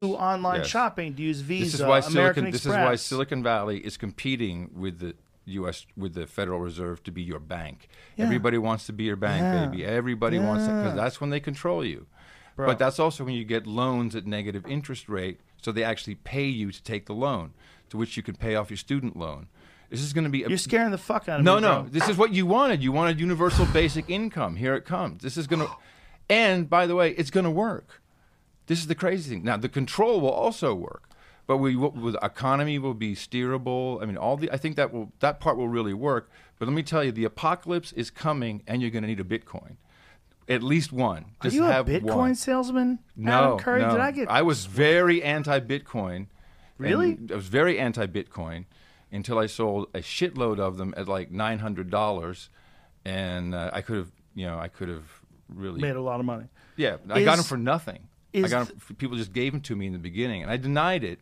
do online Yes. shopping, to use Visa, This is why American Silicon. This is why Silicon Valley is competing with the U.S. with the Federal Reserve to be your bank. Yeah. Everybody wants to be your bank, Yeah. baby. Everybody wants it Yeah. because that's when they control you. Bro. But that's also when you get loans at negative interest rate, so they actually pay you to take the loan, to which you can pay off your student loan. This is going to be. A, You're scaring the fuck out of no, me. no. no. This is what you wanted. You wanted universal basic income. Here it comes. This is going to, and by the way, it's going to work. This is the crazy thing. Now, the control will also work, but we will, the economy will be steerable. I mean, all the. I think that will that part will really work. But let me tell you, the apocalypse is coming, and you're going to need a Bitcoin, at least one. Are Just you a Bitcoin one. salesman? No, Adam Curry? no. Did I get? I was very anti-Bitcoin. Really? I was very anti-Bitcoin until I sold a shitload of them at like nine hundred dollars, and uh, I could have, you know, I could have really made a lot of money. yeah, I got them for nothing. I is got 'em f people just gave them to me in the beginning, and I denied it.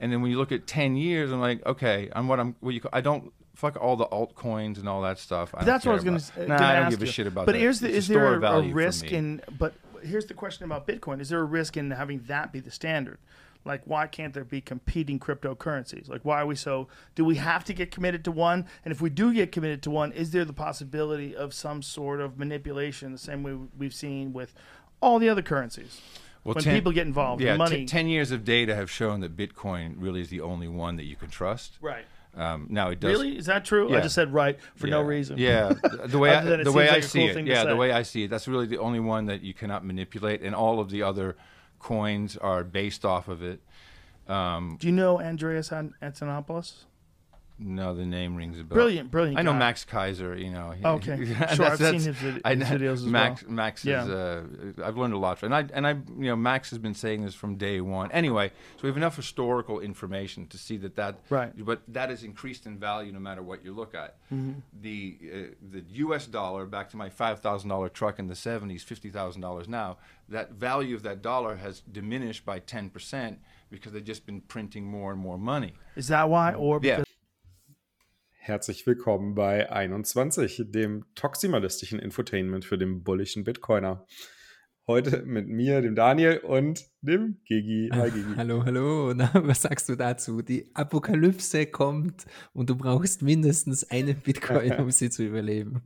And then when you look at ten years, I'm like, okay, I'm what I'm. What you? Call, I don't fuck all the altcoins and all that stuff. I That's what I was going to. about. Uh, nah, I don't give a shit about but that. here's the: It's is a there a risk in? But here's the question about Bitcoin: Is there a risk in having that be the standard? Like, why can't there be competing cryptocurrencies? Like, why are we so? Do we have to get committed to one? And if we do get committed to one, is there the possibility of some sort of manipulation, the same way we've seen with all the other currencies? Well, when 10 people get involved, yeah, money. ten years of data have shown that Bitcoin really is the only one that you can trust. right. Um, now it does Really? Is that true? I just said right for no reason. Yeah, the way I, the way seems I see cool it, yeah, the way I see it, that's really the only one that you cannot manipulate, and all of the other coins are based off of it. Um, Do you know Andreas An- Antonopoulos? No, the name rings a bell. Brilliant, brilliant. I know guy. Max Kaiser. You know. he- Okay. that's- Sure, I've seen that's- his I videos as Max, well. Max Yeah. is. Uh, I've learned a lot from, and I and I, you know, Max has been saying this from day one. Anyway, so we have enough historical information to see that that. Right. But that is increased in value no matter what you look at. Mm-hmm. The uh, the U.S. dollar, back to my five thousand dollar truck in the '70s, fifty thousand dollars now. That value of that dollar has diminished by ten percent because they've just been printing more and more money. Is that why? Or Yeah. Herzlich willkommen bei 21, dem toximalistischen Infotainment für den bullischen Bitcoiner. Heute mit mir, dem Daniel und dem Gigi. Hi Gigi. Hallo, hallo. Na, was sagst du dazu? Die Apokalypse kommt und du brauchst mindestens einen Bitcoin, um sie zu überleben.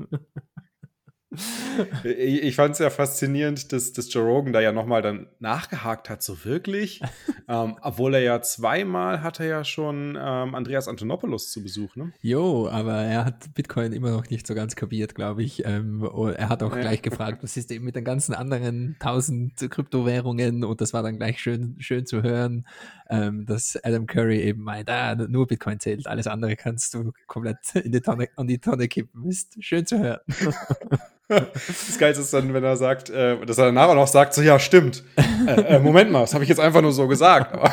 Ich, ich fand es ja faszinierend, dass, dass Joe Rogan da ja nochmal dann nachgehakt hat, so wirklich. ähm, obwohl er ja zweimal hat er ja schon ähm, Andreas Antonopoulos zu Besuch, ne? Jo, aber er hat Bitcoin immer noch nicht so ganz kapiert, glaube ich. Ähm, und er hat auch Ja. gleich gefragt, was ist eben mit den ganzen anderen tausend Kryptowährungen? Und das war dann gleich schön, schön zu hören, ähm, dass Adam Curry eben meint, ah, nur Bitcoin zählt, alles andere kannst du komplett in die Tonne, an die Tonne kippen. Ist schön zu hören. Das Geilste ist dann, wenn er sagt, äh, dass er danach auch noch sagt, so ja, stimmt. Äh, äh, Moment mal, das habe ich jetzt einfach nur so gesagt. Aber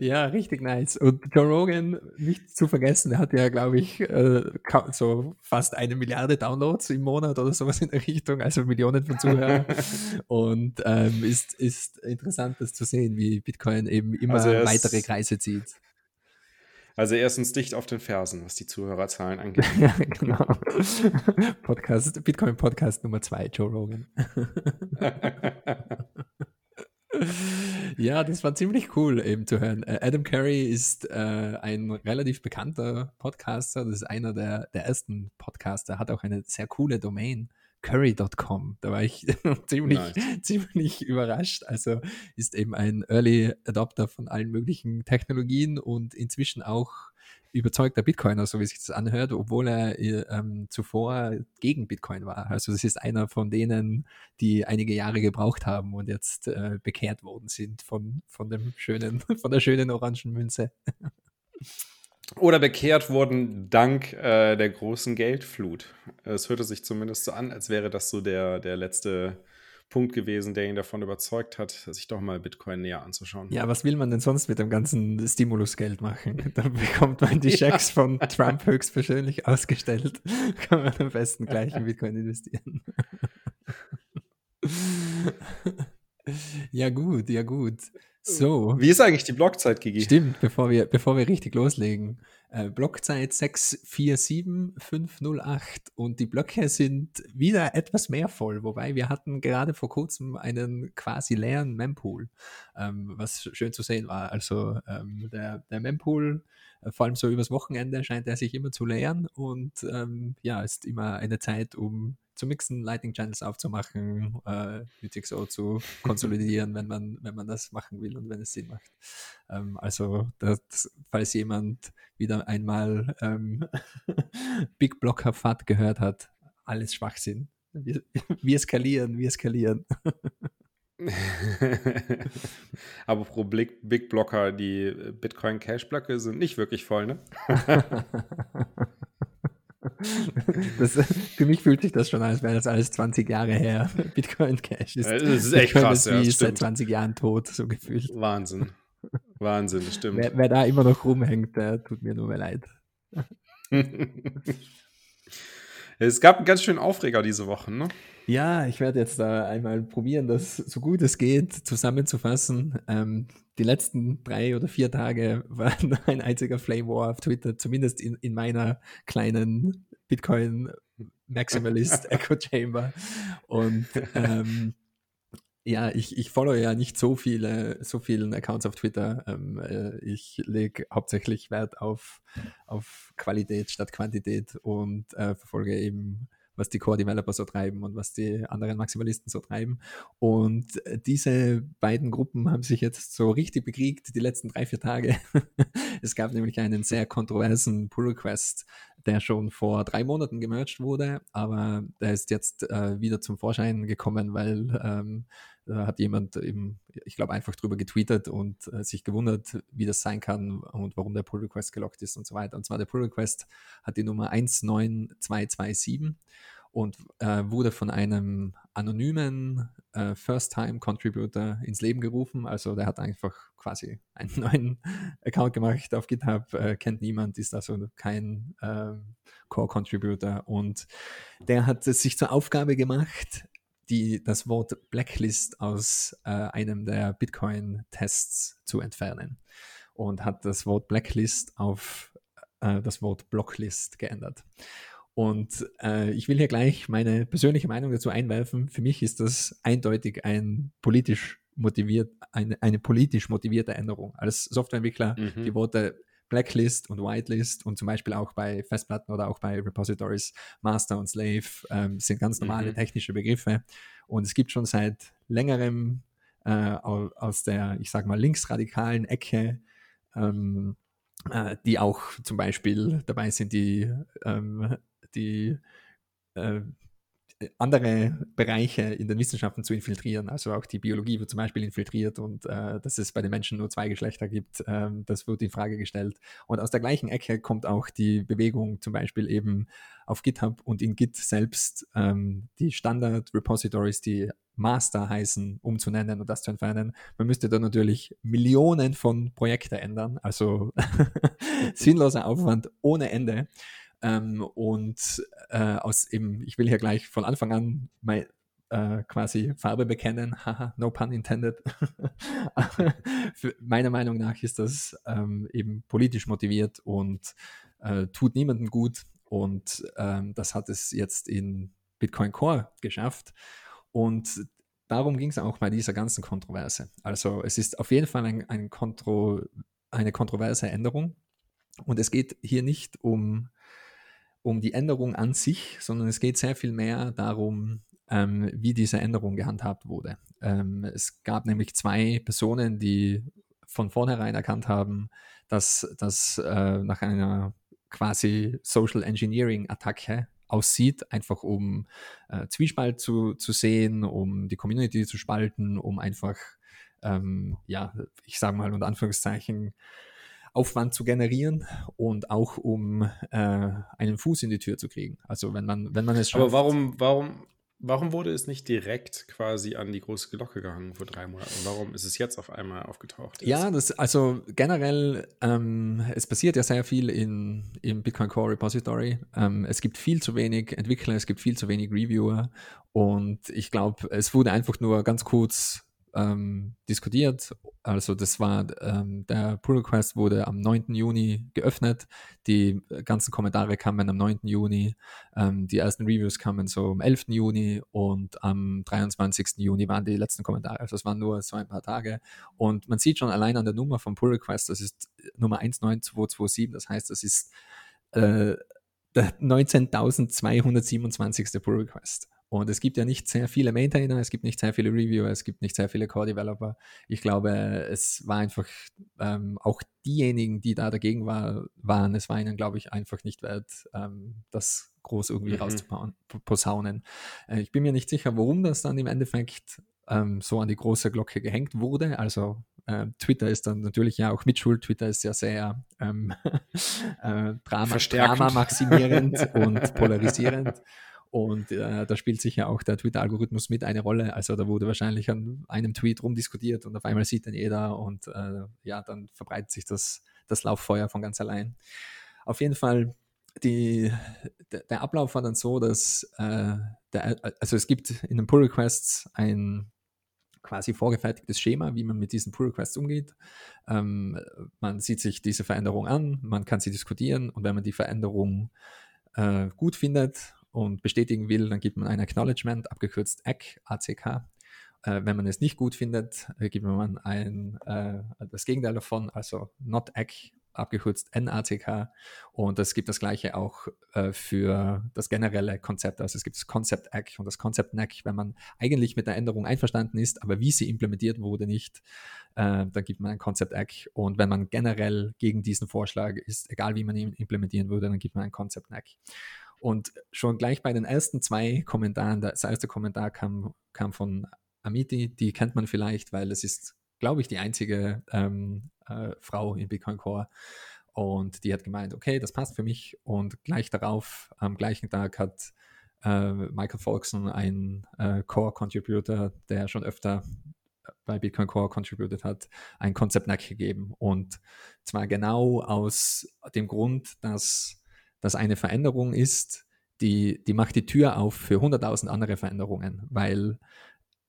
ja, richtig nice. Und Joe Rogan, nicht zu vergessen, er hat ja, glaube ich, äh, so fast eine Milliarde Downloads im Monat oder sowas in der Richtung, also Millionen von Zuhörern. Und ähm, ist, ist interessant, das zu sehen, wie Bitcoin eben immer Also er weitere Kreise zieht. Also er ist uns dicht auf den Fersen, was die Zuhörerzahlen angeht. ja, genau. Podcast, Bitcoin Podcast Nummer zwei, Joe Rogan. Ja, das war ziemlich cool eben zu hören. Äh, Adam Curry ist äh, ein relativ bekannter Podcaster. Das ist einer der, der ersten Podcaster. Hat auch eine sehr coole Domain, curry.com. Da war ich ziemlich, Nice. ziemlich überrascht. Also ist eben ein Early Adopter von allen möglichen Technologien und inzwischen auch überzeugter Bitcoiner, so wie sich das anhört, obwohl er äh, ähm, zuvor gegen Bitcoin war. Also das ist einer von denen, die einige Jahre gebraucht haben und jetzt äh, bekehrt worden sind von, von dem schönen, von der schönen orangen Münze. Oder bekehrt wurden dank äh, der großen Geldflut. Es hörte sich zumindest so an, als wäre das so der, der letzte Punkt gewesen, der ihn davon überzeugt hat, sich doch mal Bitcoin näher anzuschauen. Ja, was will man denn sonst mit dem ganzen Stimulusgeld machen? Dann bekommt man die Schecks von Trump höchstpersönlich ausgestellt. Kann man am besten gleich in Bitcoin investieren. ja, gut, ja, gut. So. Wie ist eigentlich die Blockzeit, Gigi? Stimmt, bevor wir, bevor wir richtig loslegen. Äh, Blockzeit 647508 und die Blöcke sind wieder etwas mehr voll, wobei wir hatten gerade vor kurzem einen quasi leeren Mempool, ähm, was schön zu sehen war. Also ähm, der, der Mempool, vor allem so übers Wochenende, scheint er sich immer zu leeren und ähm, ja, ist immer eine Zeit, um zu mixen, Lightning Channels aufzumachen, äh, UTXO zu konsolidieren, wenn man, wenn man das machen will und wenn es Sinn macht. Ähm, also, das, falls jemand wieder einmal ähm, Big Blocker FAT gehört hat, alles Schwachsinn. Wir, wir skalieren, wir skalieren. Aber pro Big, Big Blocker, die Bitcoin Cash Blöcke sind nicht wirklich voll, ne? Das, für mich fühlt sich das schon an, als wäre das alles 20 Jahre her. Bitcoin Cash ist, das ist echt Bitcoin krass. ist Ja, wie das seit stimmt. 20 Jahren tot, so gefühlt. Wahnsinn. Wahnsinn, das stimmt. Wer, wer da immer noch rumhängt, der tut mir nur mehr leid. es gab einen ganz schönen Aufreger diese Woche, ne? Ja, ich werde jetzt da einmal probieren, das so gut es geht zusammenzufassen. Ähm, die letzten drei oder vier Tage waren ein einziger Flame War auf Twitter, zumindest in, in meiner kleinen Bitcoin Maximalist Echo Chamber. Und ähm, ja, ich, ich follow ja nicht so viele, so vielen Accounts auf Twitter. Ähm, äh, ich lege hauptsächlich Wert auf, auf Qualität statt Quantität und äh, verfolge eben was die Core-Developer so treiben und was die anderen Maximalisten so treiben. Und äh, diese beiden Gruppen haben sich jetzt so richtig bekriegt die letzten drei, vier Tage. es gab nämlich einen sehr kontroversen Pull-Request, der schon vor drei Monaten gemerged wurde, aber der ist jetzt äh, wieder zum Vorschein gekommen, weil ähm, hat jemand eben, ich glaube, einfach drüber getweetet und äh, sich gewundert, wie das sein kann und warum der Pull-Request gelockt ist und so weiter. Und zwar der Pull-Request hat die Nummer 19227 und äh, wurde von einem anonymen äh, First-Time-Contributor ins Leben gerufen. Also der hat einfach quasi einen neuen Account gemacht auf GitHub, äh, kennt niemand, ist also kein ähm, Core-Contributor und der hat es sich zur Aufgabe gemacht, die, das Wort Blacklist aus äh, einem der Bitcoin-Tests zu entfernen und hat das Wort Blacklist auf äh, das Wort Blocklist geändert. Und äh, ich will hier gleich meine persönliche Meinung dazu einwerfen. Für mich ist das eindeutig ein politisch motiviert, eine, eine politisch motivierte Änderung. Als Softwareentwickler Mhm. die Worte Blacklist und Whitelist und zum Beispiel auch bei Festplatten oder auch bei Repositories Master und Slave ähm, sind ganz normale Mhm. technische Begriffe. Und es gibt schon seit längerem äh, au- aus der, ich sag mal, linksradikalen Ecke, ähm, äh, die auch zum Beispiel dabei sind, die, ähm, die äh, andere Bereiche in den Wissenschaften zu infiltrieren. Also auch die Biologie wird zum Beispiel infiltriert und äh, dass es bei den Menschen nur zwei Geschlechter gibt, ähm, das wird in Frage gestellt. Und aus der gleichen Ecke kommt auch die Bewegung zum Beispiel eben auf GitHub und in Git selbst ähm, die Standard-Repositories, die Master heißen, umzunennen und das zu entfernen. Man müsste da natürlich Millionen von Projekten ändern, also sinnloser Aufwand ohne Ende. Ähm, und äh, aus eben, ich will hier gleich von Anfang an mein, äh, quasi Farbe bekennen, haha, no pun intended. Meiner Meinung nach ist das ähm, eben politisch motiviert und äh, tut niemandem gut. Und ähm, das hat es jetzt in Bitcoin Core geschafft. Und darum ging es auch bei dieser ganzen Kontroverse. Also es ist auf jeden Fall ein, ein Kontro, eine kontroverse Änderung. Und es geht hier nicht um, um die Änderung an sich, sondern es geht sehr viel mehr darum, ähm, wie diese Änderung gehandhabt wurde. Ähm, es gab nämlich zwei Personen, die von vornherein erkannt haben, dass das äh, nach einer quasi Social Engineering Attacke aussieht, einfach um äh, Zwiespalt zu, zu sehen, um die Community zu spalten, um einfach, ähm, ja, ich sage mal unter Anführungszeichen, Aufwand zu generieren und auch um äh, einen Fuß in die Tür zu kriegen. Also wenn man, wenn man es schafft. Aber warum, warum, warum wurde es nicht direkt quasi an die große Glocke gehangen vor drei Monaten? Warum ist es jetzt auf einmal aufgetaucht? Ja, das, also generell, ähm, es passiert ja sehr viel in, im Bitcoin Core Repository. Ähm, es gibt viel zu wenig Entwickler, es gibt viel zu wenig Reviewer und ich glaube, es wurde einfach nur ganz kurz ähm, diskutiert. Also das war, ähm, der Pull Request wurde am 9. Juni geöffnet. Die ganzen Kommentare kamen am 9. Juni. Ähm, die ersten Reviews kamen so am 11. Juni und am 23. Juni waren die letzten Kommentare. Also es waren nur so ein paar Tage. Und man sieht schon allein an der Nummer vom Pull Request, das ist Nummer 19227. Das heißt, das ist äh, der 19.227. Pull Request. Und es gibt ja nicht sehr viele Maintainer, es gibt nicht sehr viele Reviewer, es gibt nicht sehr viele Core-Developer. Ich glaube, es war einfach ähm, auch diejenigen, die da dagegen war, waren, es war ihnen, glaube ich, einfach nicht wert, ähm, das groß irgendwie mhm. rauszuposaunen. Äh, ich bin mir nicht sicher, warum das dann im Endeffekt ähm, so an die große Glocke gehängt wurde. Also äh, Twitter ist dann natürlich ja auch mitschuld. Twitter ist ja sehr ähm, äh, Drama, Drama maximierend und polarisierend. Und äh, da spielt sich ja auch der Twitter-Algorithmus mit eine Rolle. Also da wurde wahrscheinlich an einem Tweet rumdiskutiert und auf einmal sieht dann jeder und äh, ja, dann verbreitet sich das, das Lauffeuer von ganz allein. Auf jeden Fall, die, der Ablauf war dann so, dass äh, der, also es gibt in den Pull-Requests ein quasi vorgefertigtes Schema, wie man mit diesen Pull-Requests umgeht. Ähm, man sieht sich diese Veränderung an, man kann sie diskutieren und wenn man die Veränderung äh, gut findet und bestätigen will, dann gibt man ein Acknowledgement, abgekürzt ACK, ACK. Äh, wenn man es nicht gut findet, äh, gibt man ein, äh, das Gegenteil davon, also not ACK, abgekürzt NACK. Und es gibt das gleiche auch äh, für das generelle Konzept. Also es gibt das Concept ACK und das Concept NAC, wenn man eigentlich mit der Änderung einverstanden ist, aber wie sie implementiert wurde nicht, äh, dann gibt man ein Concept ACK. Und wenn man generell gegen diesen Vorschlag ist, egal wie man ihn implementieren würde, dann gibt man ein Concept NAC. Und schon gleich bei den ersten zwei Kommentaren, das erste Kommentar kam, kam von Amiti, die kennt man vielleicht, weil es ist, glaube ich, die einzige ähm, äh, Frau in Bitcoin Core. Und die hat gemeint, okay, das passt für mich. Und gleich darauf, am gleichen Tag, hat äh, Michael Folkson, ein äh, Core-Contributor, der schon öfter bei Bitcoin Core contributed hat, ein Konzept gegeben. Und zwar genau aus dem Grund, dass das eine Veränderung ist, die, die macht die Tür auf für 100.000 andere Veränderungen, weil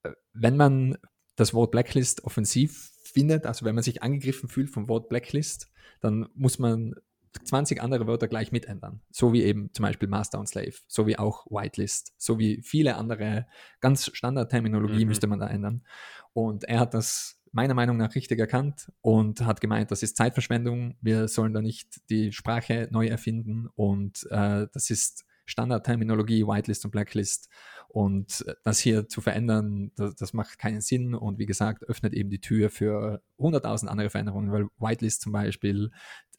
äh, wenn man das Wort Blacklist offensiv findet, also wenn man sich angegriffen fühlt vom Wort Blacklist, dann muss man 20 andere Wörter gleich mitändern. So wie eben zum Beispiel Master und Slave, so wie auch Whitelist, so wie viele andere ganz Standardterminologie mhm. müsste man da ändern. Und er hat das meiner Meinung nach richtig erkannt und hat gemeint, das ist Zeitverschwendung, wir sollen da nicht die Sprache neu erfinden und äh, das ist Standardterminologie, Whitelist und Blacklist. Und das hier zu verändern, das, das, macht keinen Sinn und wie gesagt, öffnet eben die Tür für 100.000 andere Veränderungen, weil Whitelist zum Beispiel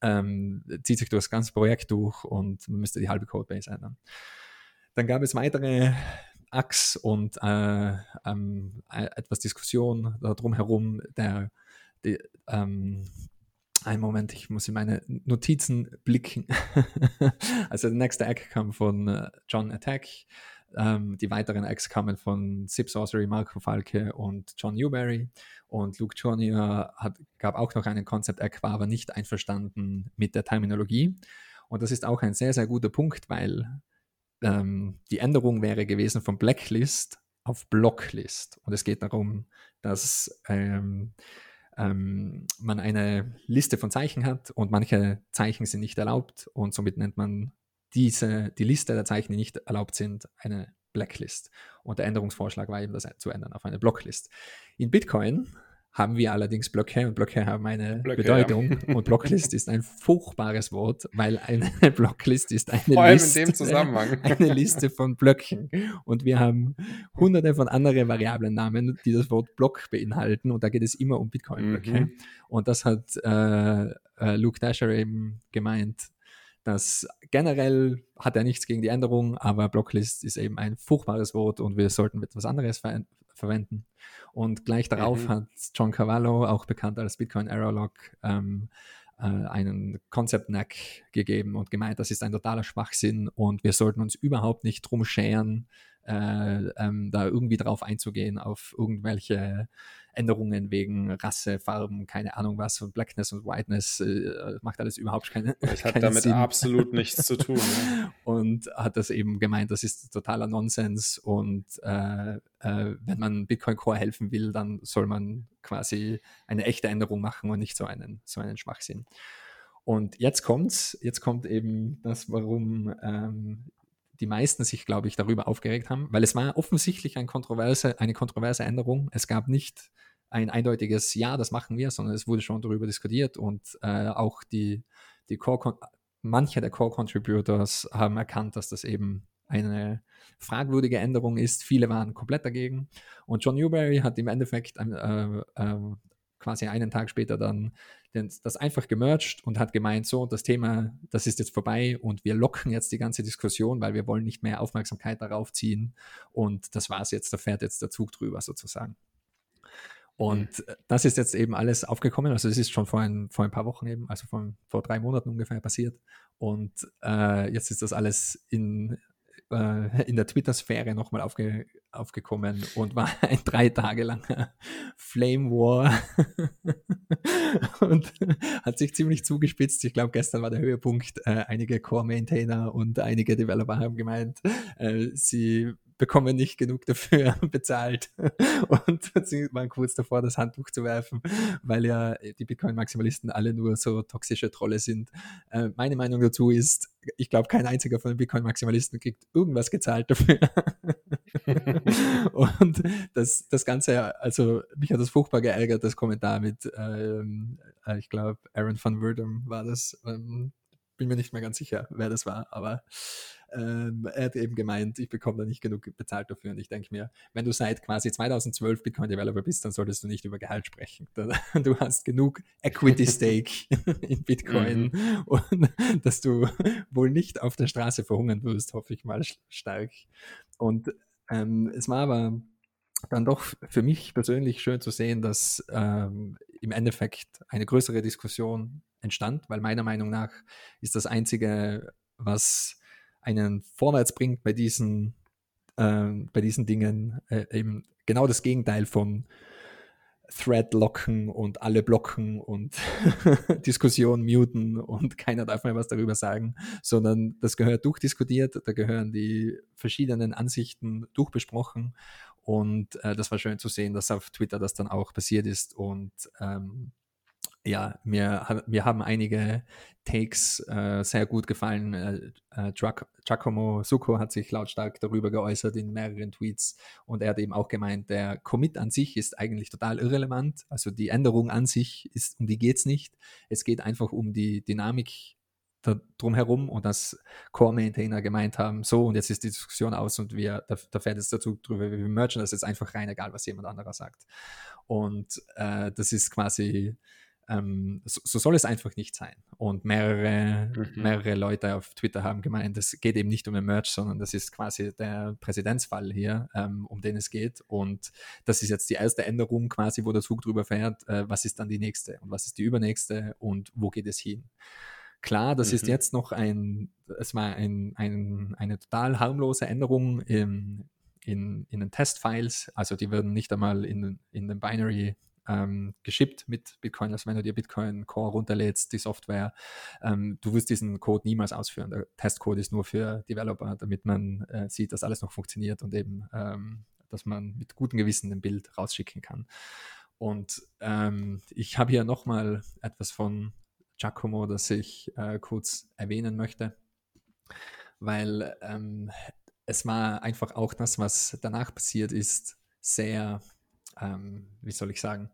ähm, zieht sich durch das ganze Projekt durch und man müsste die halbe Codebase ändern. Dann gab es weitere Achs und äh, ähm, äh, etwas Diskussion darum herum. Der, die, ähm, ein Moment, ich muss in meine Notizen blicken. also der nächste Eck kam von äh, John Attack. Ähm, die weiteren Acts kamen von Zip Sorcery, Marco Falke und John Newberry. Und Luke Junior hat, gab auch noch einen Concept-Eck, war aber nicht einverstanden mit der Terminologie. Und das ist auch ein sehr, sehr guter Punkt, weil ähm, die Änderung wäre gewesen von Blacklist auf Blocklist. Und es geht darum, dass ähm, ähm, man eine Liste von Zeichen hat und manche Zeichen sind nicht erlaubt und somit nennt man diese, die Liste der Zeichen, die nicht erlaubt sind, eine Blacklist. Und der Änderungsvorschlag war eben, das zu ändern auf eine Blocklist. In Bitcoin haben wir allerdings Blöcke und Blöcke haben eine Blöcke, Bedeutung ja. und Blocklist ist ein furchtbares Wort, weil eine Blocklist ist eine, Liste, eine Liste von Blöcken. Und wir haben hunderte von anderen Variablennamen, die das Wort Block beinhalten. Und da geht es immer um Bitcoin-Blöcke mhm. und das hat äh, äh, Luke Dasher eben gemeint, dass generell hat er nichts gegen die Änderung, aber Blocklist ist eben ein furchtbares Wort und wir sollten etwas anderes verwenden. Und gleich darauf mhm. hat John Cavallo, auch bekannt als Bitcoin Error Log, ähm, äh, einen Concept Knack gegeben und gemeint, das ist ein totaler Schwachsinn und wir sollten uns überhaupt nicht drum scheren, äh, ähm, da irgendwie drauf einzugehen, auf irgendwelche Änderungen wegen Rasse, Farben, keine Ahnung was und Blackness und Whiteness, äh, macht alles überhaupt keine Das hat damit Sinn. absolut nichts zu tun. Ne? Und hat das eben gemeint, das ist totaler Nonsens und äh, äh, wenn man Bitcoin Core helfen will, dann soll man quasi eine echte Änderung machen und nicht so einen, so einen Schwachsinn. Und jetzt kommt's, jetzt kommt eben das, warum ähm, die meisten sich, glaube ich, darüber aufgeregt haben, weil es war offensichtlich ein kontroverse, eine kontroverse Änderung. Es gab nicht ein eindeutiges Ja, das machen wir, sondern es wurde schon darüber diskutiert und äh, auch die, die Core, manche der Core-Contributors haben erkannt, dass das eben eine fragwürdige Änderung ist. Viele waren komplett dagegen. Und John Newberry hat im Endeffekt äh, äh, quasi einen Tag später dann das einfach gemerged und hat gemeint, so, das Thema, das ist jetzt vorbei und wir locken jetzt die ganze Diskussion, weil wir wollen nicht mehr Aufmerksamkeit darauf ziehen und das war es jetzt, da fährt jetzt der Zug drüber sozusagen. Und mhm. das ist jetzt eben alles aufgekommen. Also es ist schon vor ein, vor ein paar Wochen eben, also vor, vor drei Monaten ungefähr passiert. Und äh, jetzt ist das alles in, äh, in der Twitter-Sphäre nochmal aufge, aufgekommen und war ein drei Tage langer Flame War und hat sich ziemlich zugespitzt. Ich glaube, gestern war der Höhepunkt. Äh, einige Core-Maintainer und einige Developer haben gemeint, äh, sie bekommen nicht genug dafür bezahlt und sie waren kurz davor, das Handtuch zu werfen, weil ja die Bitcoin-Maximalisten alle nur so toxische Trolle sind. Äh, meine Meinung dazu ist, ich glaube, kein einziger von den Bitcoin-Maximalisten kriegt irgendwas gezahlt dafür. und das, das Ganze, also mich hat das furchtbar geärgert, das Kommentar mit, ähm, äh, ich glaube, Aaron van Werdum war das. Ähm, bin mir nicht mehr ganz sicher, wer das war, aber ähm, er hat eben gemeint, ich bekomme da nicht genug bezahlt dafür. Und ich denke mir, wenn du seit quasi 2012 Bitcoin-Developer bist, dann solltest du nicht über Gehalt sprechen. Du hast genug Equity-Stake in Bitcoin mhm. und dass du wohl nicht auf der Straße verhungern wirst, hoffe ich mal stark. Und ähm, es war aber dann doch für mich persönlich schön zu sehen, dass ähm, im Endeffekt eine größere Diskussion entstand, weil meiner Meinung nach ist das Einzige, was einen vorwärts bringt bei diesen, äh, bei diesen Dingen, äh, eben genau das Gegenteil von Thread locken und alle blocken und Diskussion muten und keiner darf mehr was darüber sagen, sondern das gehört durchdiskutiert, da gehören die verschiedenen Ansichten durchbesprochen und äh, das war schön zu sehen, dass auf Twitter das dann auch passiert ist und ähm, ja, mir, mir haben einige Takes äh, sehr gut gefallen. Äh, äh, Giacomo Succo hat sich lautstark darüber geäußert in mehreren Tweets und er hat eben auch gemeint, der Commit an sich ist eigentlich total irrelevant. Also die Änderung an sich ist, um die geht es nicht. Es geht einfach um die Dynamik drumherum und dass Core-Maintainer gemeint haben, so und jetzt ist die Diskussion aus und wir, da, da fährt jetzt dazu drüber, wir mergen das jetzt einfach rein, egal was jemand anderer sagt. Und äh, das ist quasi ähm, so, so, soll es einfach nicht sein. Und mehrere, mhm. mehrere Leute auf Twitter haben gemeint, es geht eben nicht um den Merch, sondern das ist quasi der Präsidentsfall hier, ähm, um den es geht. Und das ist jetzt die erste Änderung quasi, wo der Zug drüber fährt. Äh, was ist dann die nächste und was ist die übernächste und wo geht es hin? Klar, das mhm. ist jetzt noch ein, es war ein, ein, eine total harmlose Änderung im, in, in den Testfiles. Also die werden nicht einmal in, in den Binary ähm, geschippt mit Bitcoin. Also wenn du dir Bitcoin Core runterlädst, die Software, ähm, du wirst diesen Code niemals ausführen. Der Testcode ist nur für Developer, damit man äh, sieht, dass alles noch funktioniert und eben, ähm, dass man mit gutem Gewissen ein Bild rausschicken kann. Und ähm, ich habe hier nochmal etwas von Giacomo, das ich äh, kurz erwähnen möchte, weil ähm, es war einfach auch das, was danach passiert ist, sehr ähm, wie soll ich sagen,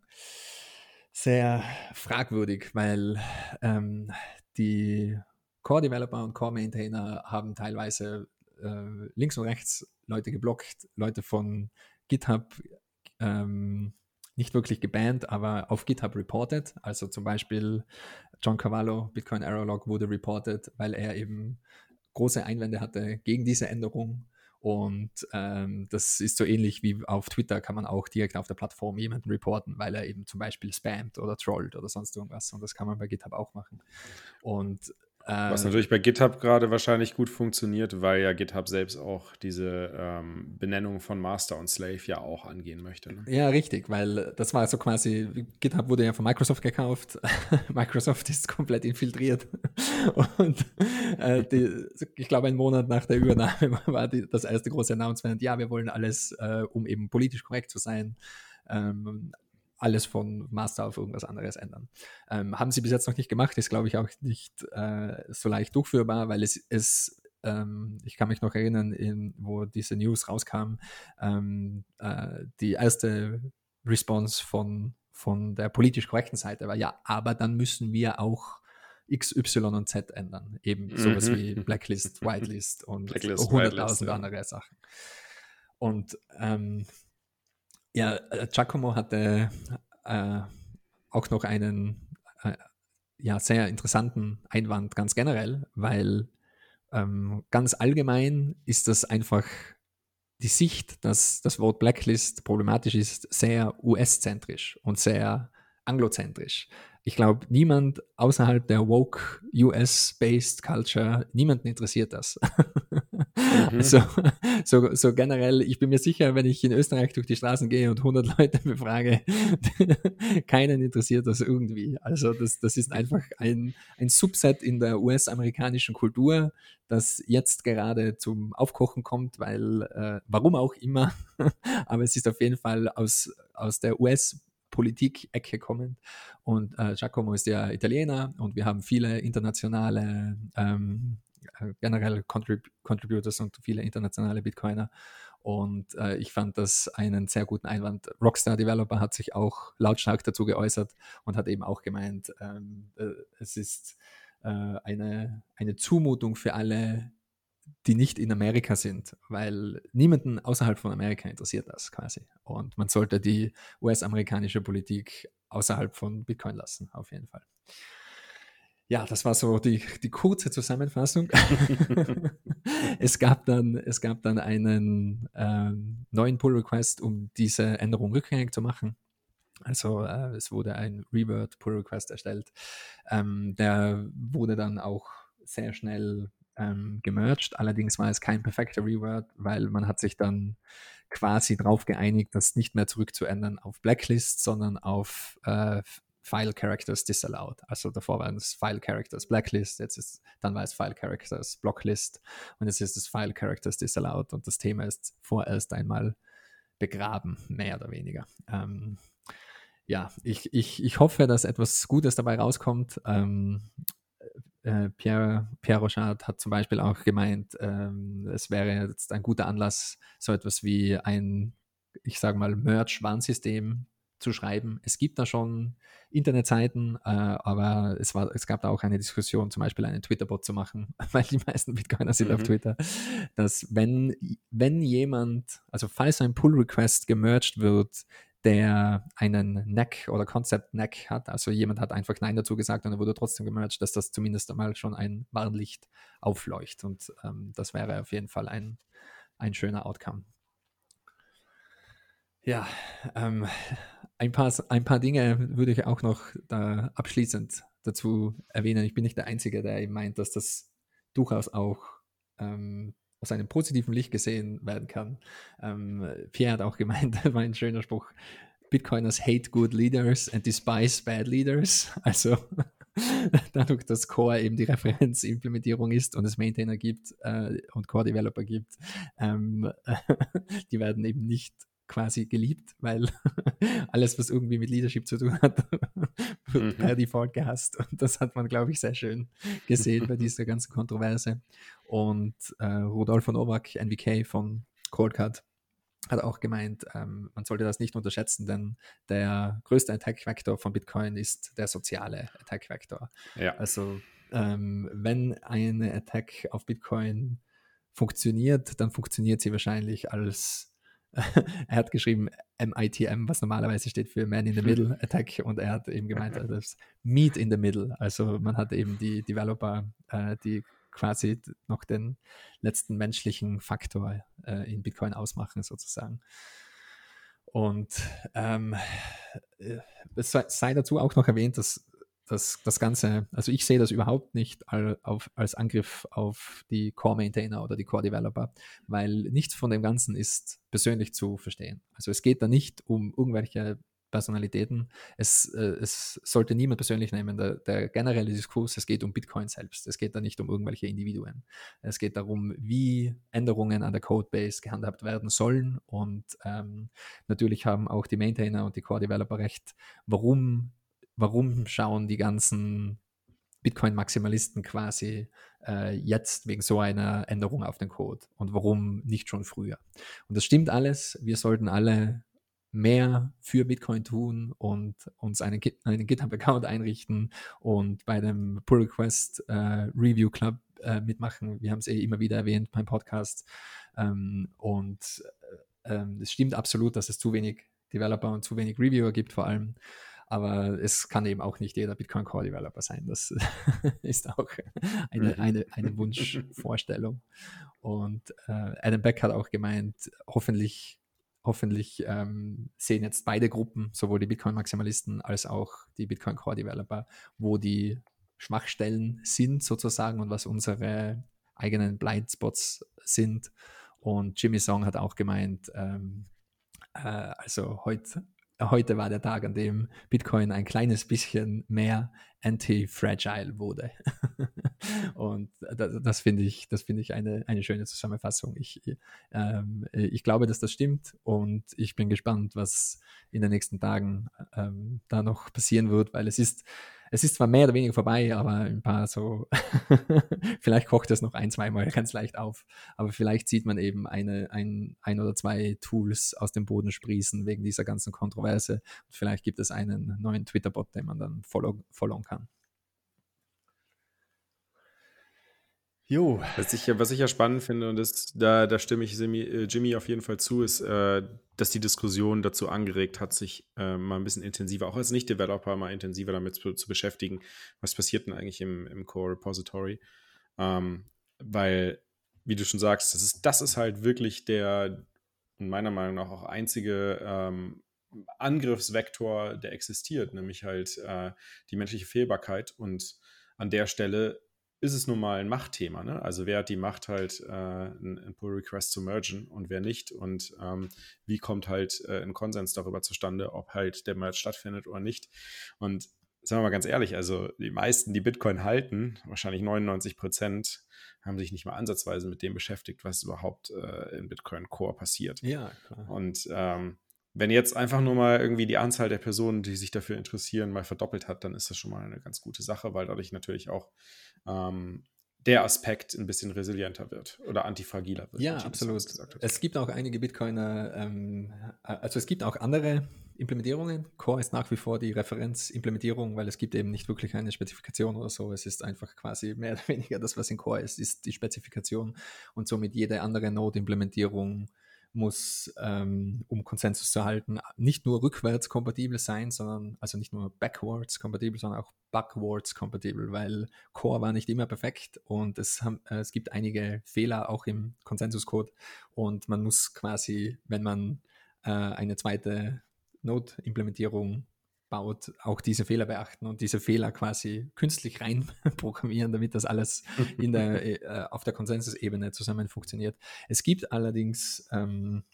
sehr fragwürdig, weil ähm, die Core-Developer und Core-Maintainer haben teilweise äh, links und rechts Leute geblockt, Leute von GitHub ähm, nicht wirklich gebannt, aber auf GitHub reported. Also zum Beispiel John Cavallo, Bitcoin Error Log wurde reported, weil er eben große Einwände hatte gegen diese Änderung Und ähm, das ist so ähnlich wie auf Twitter kann man auch direkt auf der Plattform jemanden reporten, weil er eben zum Beispiel spammt oder trollt oder sonst irgendwas. Und das kann man bei GitHub auch machen. Und was äh, natürlich bei GitHub gerade wahrscheinlich gut funktioniert, weil ja GitHub selbst auch diese ähm, Benennung von Master und Slave ja auch angehen möchte. Ne? Ja, richtig, weil das war so quasi, GitHub wurde ja von Microsoft gekauft, Microsoft ist komplett infiltriert und äh, die, ich glaube, ein Monat nach der Übernahme war die, das erste große Announcement, ja, wir wollen alles, äh, um eben politisch korrekt zu sein, ähm, alles von Master auf irgendwas anderes ändern. Ähm, haben sie bis jetzt noch nicht gemacht, ist glaube ich auch nicht äh, so leicht durchführbar, weil es, es ähm, ich kann mich noch erinnern, in, wo diese News rauskam, ähm, äh, die erste Response von, von der politisch korrekten Seite war, ja, aber dann müssen wir auch X, Y und Z ändern. Eben sowas mhm. wie Blacklist, Whitelist und hunderttausend ja. andere Sachen. Und ähm, ja, äh, Giacomo hatte äh, auch noch einen äh, ja, sehr interessanten Einwand ganz generell, weil ähm, ganz allgemein ist das einfach die Sicht, dass das Wort Blacklist problematisch ist, sehr US-zentrisch und sehr anglozentrisch ich glaube, niemand außerhalb der woke US-based Culture, niemanden interessiert das. Mhm. so, so, so, generell, ich bin mir sicher, wenn ich in Österreich durch die Straßen gehe und 100 Leute befrage, keinen interessiert das irgendwie. Also das, das ist einfach ein, ein Subset in der US-amerikanischen Kultur, das jetzt gerade zum Aufkochen kommt, weil, äh, warum auch immer, aber es ist auf jeden Fall aus, aus der US- Politik-Ecke kommend. Und äh, Giacomo ist ja Italiener und wir haben viele internationale, ähm, äh, generell Contrib Contributors und viele internationale Bitcoiner. Und äh, ich fand das einen sehr guten Einwand. Rockstar Developer hat sich auch lautstark dazu geäußert und hat eben auch gemeint, ähm, äh, es ist äh, eine, eine Zumutung für alle die nicht in Amerika sind, weil niemanden außerhalb von Amerika interessiert das quasi. Und man sollte die US-amerikanische Politik außerhalb von Bitcoin lassen, auf jeden Fall. Ja, das war so die, die kurze Zusammenfassung. es, gab dann, es gab dann einen ähm, neuen Pull-Request, um diese Änderung rückgängig zu machen. Also äh, es wurde ein Revert Pull Request erstellt. Ähm, der wurde dann auch sehr schnell ähm, gemerged. Allerdings war es kein perfekter Reword, weil man hat sich dann quasi darauf geeinigt, das nicht mehr zurückzuändern auf Blacklist, sondern auf äh, File Characters Disallowed. Also davor waren es File Characters Blacklist, jetzt ist, dann war es File Characters Blocklist und jetzt ist es File Characters Disallowed und das Thema ist vorerst einmal begraben, mehr oder weniger. Ähm, ja, ich, ich, ich hoffe, dass etwas Gutes dabei rauskommt. Ähm, äh, Pierre, Pierre Rochard hat zum Beispiel auch gemeint, ähm, es wäre jetzt ein guter Anlass, so etwas wie ein, ich sage mal, Merch-Warnsystem zu schreiben. Es gibt da schon Internetseiten, äh, aber es, war, es gab da auch eine Diskussion, zum Beispiel einen Twitter-Bot zu machen, weil die meisten Bitcoiner sind mhm. auf Twitter, dass wenn, wenn jemand, also falls ein Pull-Request gemerged wird, der einen Neck oder Concept Neck hat. Also jemand hat einfach Nein dazu gesagt und er wurde trotzdem gemerged, dass das zumindest einmal schon ein Warnlicht aufleuchtet. Und ähm, das wäre auf jeden Fall ein, ein schöner Outcome. Ja, ähm, ein, paar, ein paar Dinge würde ich auch noch da abschließend dazu erwähnen. Ich bin nicht der Einzige, der eben meint, dass das durchaus auch ähm, aus einem positiven Licht gesehen werden kann. Ähm, Pierre hat auch gemeint, war ein schöner Spruch, Bitcoiners hate good leaders and despise bad leaders. Also dadurch, dass Core eben die Referenzimplementierung ist und es Maintainer gibt äh, und Core-Developer gibt, ähm, die werden eben nicht quasi geliebt, weil alles, was irgendwie mit Leadership zu tun hat, wird mhm. per Default gehasst. Und das hat man, glaube ich, sehr schön gesehen bei dieser ganzen Kontroverse. Und äh, Rudolf von Novak, NVK von Coldcard, hat auch gemeint, ähm, man sollte das nicht unterschätzen, denn der größte Attack-Vektor von Bitcoin ist der soziale Attack-Vektor. Ja. Also ähm, wenn eine Attack auf Bitcoin funktioniert, dann funktioniert sie wahrscheinlich als er hat geschrieben MITM, was normalerweise steht für Man in the Middle Attack und er hat eben gemeint, das Meet in the Middle. Also man hat eben die Developer, äh, die quasi noch den letzten menschlichen Faktor äh, in Bitcoin ausmachen, sozusagen. Und ähm, äh, es sei dazu auch noch erwähnt, dass das, das Ganze, also ich sehe das überhaupt nicht auf, als Angriff auf die Core-Maintainer oder die Core-Developer, weil nichts von dem Ganzen ist persönlich zu verstehen. Also es geht da nicht um irgendwelche Personalitäten. Es, äh, es sollte niemand persönlich nehmen. Der, der, generelle Diskurs, es geht um Bitcoin selbst. Es geht da nicht um irgendwelche Individuen. Es geht darum, wie Änderungen an der Codebase gehandhabt werden sollen. Und ähm, natürlich haben auch die Maintainer und die Core-Developer recht, warum warum schauen die ganzen Bitcoin-Maximalisten quasi äh, jetzt wegen so einer Änderung auf den Code und warum nicht schon früher. Und das stimmt alles. Wir sollten alle mehr für Bitcoin tun und uns einen, einen GitHub-Account einrichten und bei dem Pull Request äh, Review Club äh, mitmachen. Wir haben es eh immer wieder erwähnt beim Podcast. Ähm, und äh, ähm, es stimmt absolut, dass es zu wenig Developer und zu wenig Reviewer gibt, vor allem. Aber es kann eben auch nicht jeder Bitcoin Core Developer sein. Das ist auch eine, mhm. eine, eine Wunschvorstellung. Und äh, Adam Beck hat auch gemeint, hoffentlich, hoffentlich ähm, sehen jetzt beide Gruppen, sowohl die Bitcoin-Maximalisten als auch die Bitcoin Core Developer, wo die Schwachstellen sind sozusagen und was unsere eigenen Blindspots sind. Und Jimmy Song hat auch gemeint, ähm, äh, also heute heute war der Tag, an dem Bitcoin ein kleines bisschen mehr anti-fragile wurde. und das, das finde ich, das finde ich eine, eine schöne Zusammenfassung. Ich, ähm, ich glaube, dass das stimmt und ich bin gespannt, was in den nächsten Tagen ähm, da noch passieren wird, weil es ist, es ist zwar mehr oder weniger vorbei, aber ein paar so, vielleicht kocht es noch ein, zweimal ganz leicht auf, aber vielleicht sieht man eben eine, ein, ein oder zwei Tools aus dem Boden sprießen wegen dieser ganzen Kontroverse. Und vielleicht gibt es einen neuen Twitter-Bot, den man dann follow, followen kann. Jo. Was ich, was ich ja spannend finde, und das, da, da stimme ich äh, Jimmy auf jeden Fall zu, ist, äh, dass die Diskussion dazu angeregt hat, sich äh, mal ein bisschen intensiver, auch als Nicht-Developer, mal intensiver damit zu, zu, beschäftigen, was passiert denn eigentlich im, im Core-Repository. Ähm, weil, wie du schon sagst, das ist, das ist halt wirklich der, meiner Meinung nach auch einzige ähm, Angriffsvektor, der existiert, nämlich halt äh, die menschliche Fehlbarkeit. Und an der Stelle ist es nun mal ein Machtthema. Ne? Also wer hat die Macht halt, äh, einen Pull Request zu mergen und wer nicht? Und ähm, wie kommt halt äh, ein Konsens darüber zustande, ob halt der Merge stattfindet oder nicht? Und sagen wir mal ganz ehrlich, also die meisten, die Bitcoin halten, wahrscheinlich 99 Prozent, haben sich nicht mal ansatzweise mit dem beschäftigt, was überhaupt äh, in Bitcoin Core passiert. Ja, klar. Und ähm, wenn jetzt einfach nur mal irgendwie die Anzahl der Personen, die sich dafür interessieren, mal verdoppelt hat, dann ist das schon mal eine ganz gute Sache, weil dadurch natürlich auch ähm, der Aspekt ein bisschen resilienter wird oder antifragiler wird. Ja, absolut. Es gibt auch einige Bitcoiner, ähm, also es gibt auch andere Implementierungen. Core ist nach wie vor die Referenzimplementierung, weil es gibt eben nicht wirklich eine Spezifikation oder so. Es ist einfach quasi mehr oder weniger das, was in Core ist, ist die Spezifikation und somit jede andere Node-Implementierung muss, ähm, um Konsensus zu erhalten, nicht nur rückwärts kompatibel sein, sondern also nicht nur backwards kompatibel, sondern auch backwards kompatibel, weil Core war nicht immer perfekt und es, haben, äh, es gibt einige Fehler auch im Konsensuscode und man muss quasi, wenn man äh, eine zweite Node-Implementierung baut, auch diese Fehler beachten und diese Fehler quasi künstlich reinprogrammieren, damit das alles in der, äh, auf der Konsensusebene zusammen funktioniert. Es gibt allerdings ähm,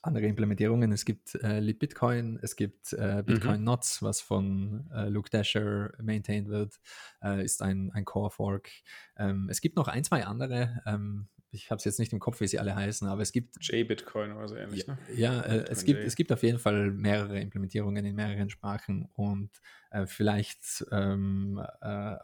andere Implementierungen. Es gibt äh, LibBitcoin, es gibt äh, mhm. Bitcoin mhm. Knots, was von äh, Luke Dasher maintained wird, äh, ist ein, ein Core Fork. Ähm, es gibt noch ein, zwei andere. Ähm, ich habe es jetzt nicht im Kopf, wie sie alle heißen, aber es gibt. J-Bitcoin oder so ähnlich, ja, ne? Ja, äh, es, gibt, es gibt auf jeden Fall mehrere Implementierungen in mehreren Sprachen und äh, vielleicht ähm, äh,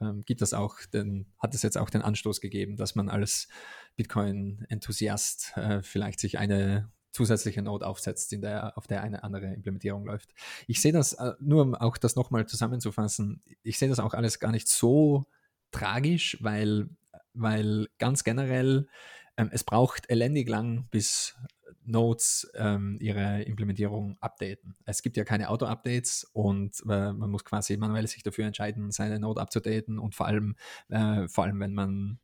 ähm, gibt das auch den, hat es jetzt auch den Anstoß gegeben, dass man als Bitcoin-Enthusiast äh, vielleicht sich eine zusätzliche Node aufsetzt, in der, auf der eine andere Implementierung läuft. Ich sehe das, äh, nur um auch das nochmal zusammenzufassen, ich sehe das auch alles gar nicht so tragisch, weil weil ganz generell ähm, es braucht elendig lang, bis Nodes ähm, ihre Implementierung updaten. Es gibt ja keine Auto-Updates und äh, man muss quasi manuell sich dafür entscheiden, seine Node abzudaten und vor allem, äh, vor allem wenn man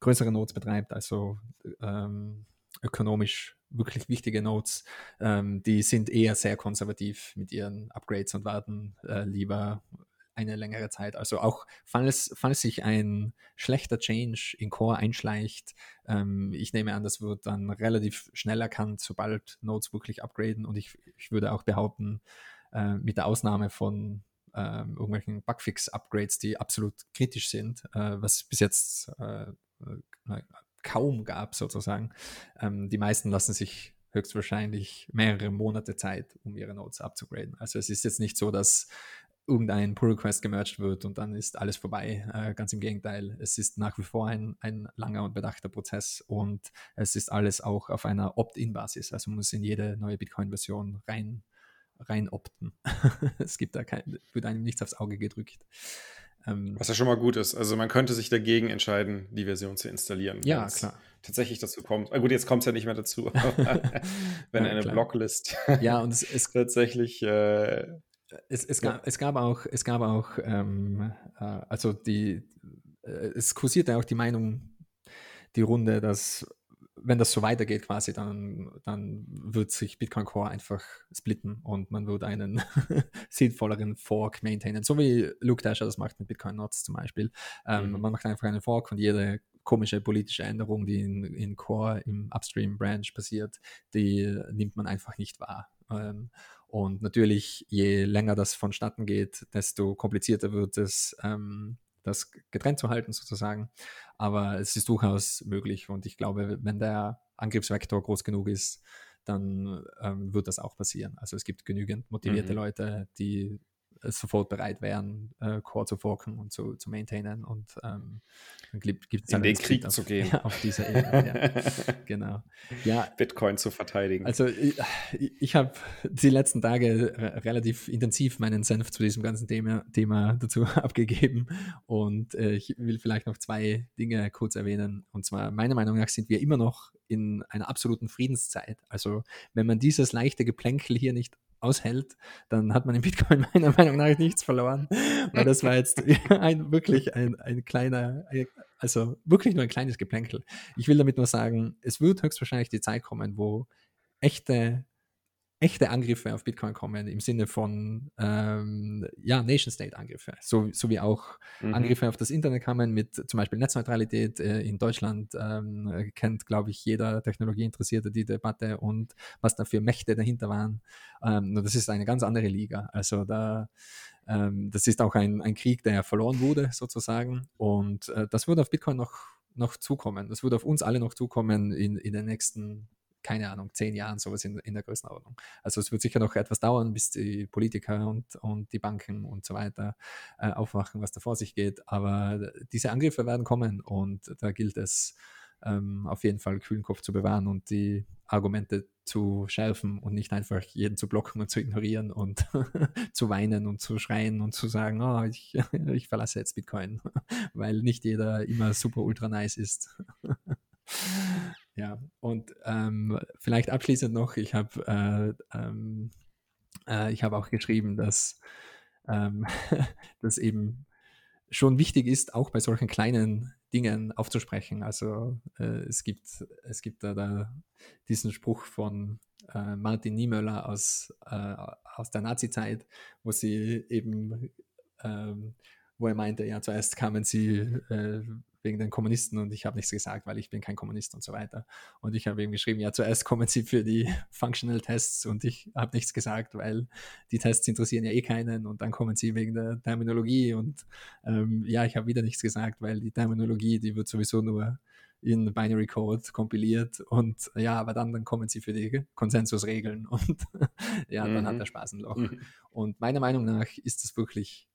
größere Nodes betreibt, also ähm, ökonomisch wirklich wichtige Nodes, ähm, die sind eher sehr konservativ mit ihren Upgrades und warten äh, lieber eine längere Zeit. Also auch falls, falls sich ein schlechter Change in Core einschleicht, ähm, ich nehme an, das wird dann relativ schnell erkannt, sobald Nodes wirklich upgraden. Und ich, ich würde auch behaupten, äh, mit der Ausnahme von ähm, irgendwelchen Bugfix-Upgrades, die absolut kritisch sind, äh, was bis jetzt äh, äh kaum gab sozusagen. Ähm, die meisten lassen sich höchstwahrscheinlich mehrere Monate Zeit, um ihre Nodes abzugraden. Also es ist jetzt nicht so, dass irgendein Pull Request gemerged wird und dann ist alles vorbei. Äh, ganz im Gegenteil, es ist nach wie vor ein, ein langer und bedachter Prozess und es ist alles auch auf einer Opt-in-Basis. Also man muss in jede neue Bitcoin-Version rein, rein opten. es gibt da kein, wird einem nichts aufs Auge gedrückt. Ähm, Was ja schon mal gut ist. Also man könnte sich dagegen entscheiden, die Version zu installieren. Ja, klar. Tatsächlich dazu kommt. Ah, gut, jetzt kommt es ja nicht mehr dazu. wenn ja, eine klar. Blocklist ja, und es, es tatsächlich äh, es, es, gab, ja. es gab auch, es gab auch ähm, äh, also die, äh, es kursierte auch die Meinung, die Runde, dass wenn das so weitergeht quasi, dann, dann wird sich Bitcoin Core einfach splitten und man wird einen sinnvolleren Fork maintainen, so wie Luke Dasher das macht mit Bitcoin Nots zum Beispiel. Ähm, mhm. Man macht einfach einen Fork und jede komische politische Änderung, die in, in Core im Upstream Branch passiert, die nimmt man einfach nicht wahr. Ähm, und natürlich, je länger das vonstatten geht, desto komplizierter wird es, ähm, das getrennt zu halten sozusagen. Aber es ist durchaus möglich und ich glaube, wenn der Angriffsvektor groß genug ist, dann ähm, wird das auch passieren. Also es gibt genügend motivierte mhm. Leute, die sofort bereit wären, äh, Core zu forken und zu, zu maintainen und ähm, dann gibt es in den Krieg auf, zu gehen. Ja, auf dieser Ebene, ja. genau. Ja, Bitcoin zu verteidigen. Also ich, ich habe die letzten Tage relativ intensiv meinen Senf zu diesem ganzen Thema, Thema dazu abgegeben und äh, ich will vielleicht noch zwei Dinge kurz erwähnen. Und zwar meiner Meinung nach sind wir immer noch in einer absoluten Friedenszeit. Also wenn man dieses leichte Geplänkel hier nicht aushält, dann hat man im Bitcoin meiner Meinung nach nichts verloren. Weil das war jetzt ein, wirklich ein, ein kleiner, also wirklich nur ein kleines Geplänkel. Ich will damit nur sagen, es wird höchstwahrscheinlich die Zeit kommen, wo echte echte Angriffe auf Bitcoin kommen im Sinne von ähm, ja, Nation-State-Angriffe, so, so wie auch mhm. Angriffe auf das Internet kamen mit zum Beispiel Netzneutralität äh, in Deutschland, ähm, kennt, glaube ich, jeder Technologieinteressierte die Debatte und was da für Mächte dahinter waren. Ähm, das ist eine ganz andere Liga. Also da ähm, das ist auch ein, ein Krieg, der verloren wurde, sozusagen. Und äh, das wird auf Bitcoin noch, noch zukommen. Das wird auf uns alle noch zukommen in, in den nächsten keine Ahnung, zehn Jahren sowas in, in der Größenordnung. Also es wird sicher noch etwas dauern, bis die Politiker und, und die Banken und so weiter äh, aufwachen, was da vor sich geht. Aber diese Angriffe werden kommen und da gilt es ähm, auf jeden Fall kühlen Kopf zu bewahren und die Argumente zu schärfen und nicht einfach jeden zu blocken und zu ignorieren und zu weinen und zu schreien und zu sagen, oh, ich, ich verlasse jetzt Bitcoin, weil nicht jeder immer super ultra nice ist. Ja, und ähm, vielleicht abschließend noch, ich habe äh, ähm, äh, ich auch geschrieben, dass ähm, das eben schon wichtig ist, auch bei solchen kleinen Dingen aufzusprechen. Also äh, es gibt, es gibt da, da diesen Spruch von äh, Martin Niemöller aus, äh, aus der Nazi-Zeit, wo sie eben, ähm, wo er meinte, ja, zuerst kamen sie äh, wegen den Kommunisten und ich habe nichts gesagt, weil ich bin kein Kommunist und so weiter. Und ich habe ihm geschrieben, ja, zuerst kommen sie für die Functional Tests und ich habe nichts gesagt, weil die Tests interessieren ja eh keinen und dann kommen sie wegen der Terminologie und ähm, ja, ich habe wieder nichts gesagt, weil die Terminologie, die wird sowieso nur in Binary Code kompiliert und ja, aber dann, dann kommen sie für die Konsensusregeln und ja, dann mhm. hat er Spaß ein Loch. Mhm. Und meiner Meinung nach ist es wirklich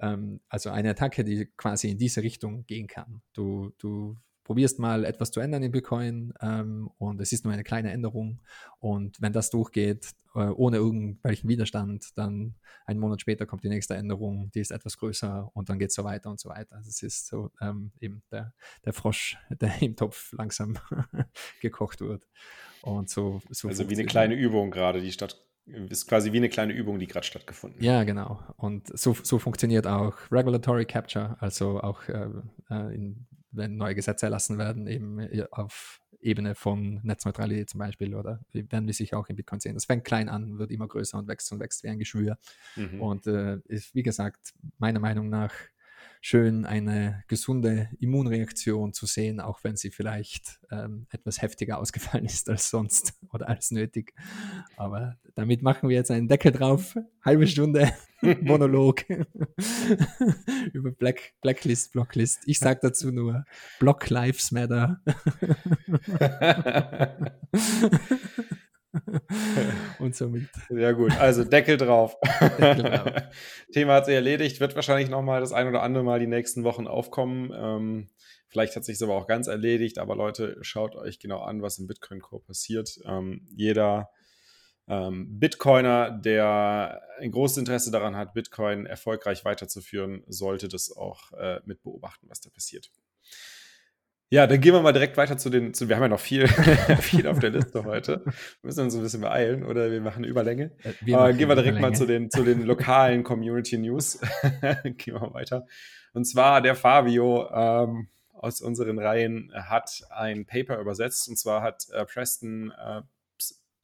ähm, also eine Attacke, die quasi in diese Richtung gehen kann. Du, du probierst mal etwas zu ändern in Bitcoin ähm, und es ist nur eine kleine Änderung und wenn das durchgeht, äh, ohne irgendwelchen Widerstand, dann einen Monat später kommt die nächste Änderung, die ist etwas größer und dann geht es so weiter und so weiter. Also es ist so ähm, eben der, der Frosch, der im Topf langsam gekocht wird. Und so, so also wie eine kleine Übung gerade, die statt ist quasi wie eine kleine Übung, die gerade stattgefunden hat. Ja, genau. Und so, so funktioniert auch Regulatory Capture, also auch äh, äh in, wenn neue Gesetze erlassen werden, eben äh, auf Ebene von Netzneutralität zum Beispiel, oder werden wir sich auch in Bitcoin sehen. Das fängt klein an, wird immer größer und wächst und wächst wie ein Geschwür. Mhm. Und äh, ist, wie gesagt, meiner Meinung nach schön, eine gesunde Immunreaktion zu sehen, auch wenn sie vielleicht ähm, etwas heftiger ausgefallen ist als sonst oder als nötig. Aber damit machen wir jetzt einen Deckel drauf. Halbe Stunde Monolog über Black, Blacklist, Blocklist. Ich sage dazu nur Block Lives Matter. und somit. Ja, gut, also Deckel drauf. Deckel drauf. Thema hat sich erledigt, wird wahrscheinlich nochmal das ein oder andere Mal die nächsten Wochen aufkommen. Ähm, vielleicht hat sich es aber auch ganz erledigt, aber Leute, schaut euch genau an, was im Bitcoin-Core passiert. Ähm, jeder ähm, Bitcoiner, der ein großes Interesse daran hat, Bitcoin erfolgreich weiterzuführen, sollte das auch äh, mit beobachten, was da passiert. Ja, dann gehen wir mal direkt weiter zu den, zu, wir haben ja noch viel, viel auf der Liste heute. Wir müssen uns ein bisschen beeilen oder wir machen Überlänge. Äh, wir Aber gehen wir direkt mal zu den, zu den lokalen Community News. gehen wir weiter. Und zwar der Fabio ähm, aus unseren Reihen hat ein Paper übersetzt und zwar hat äh, Preston äh,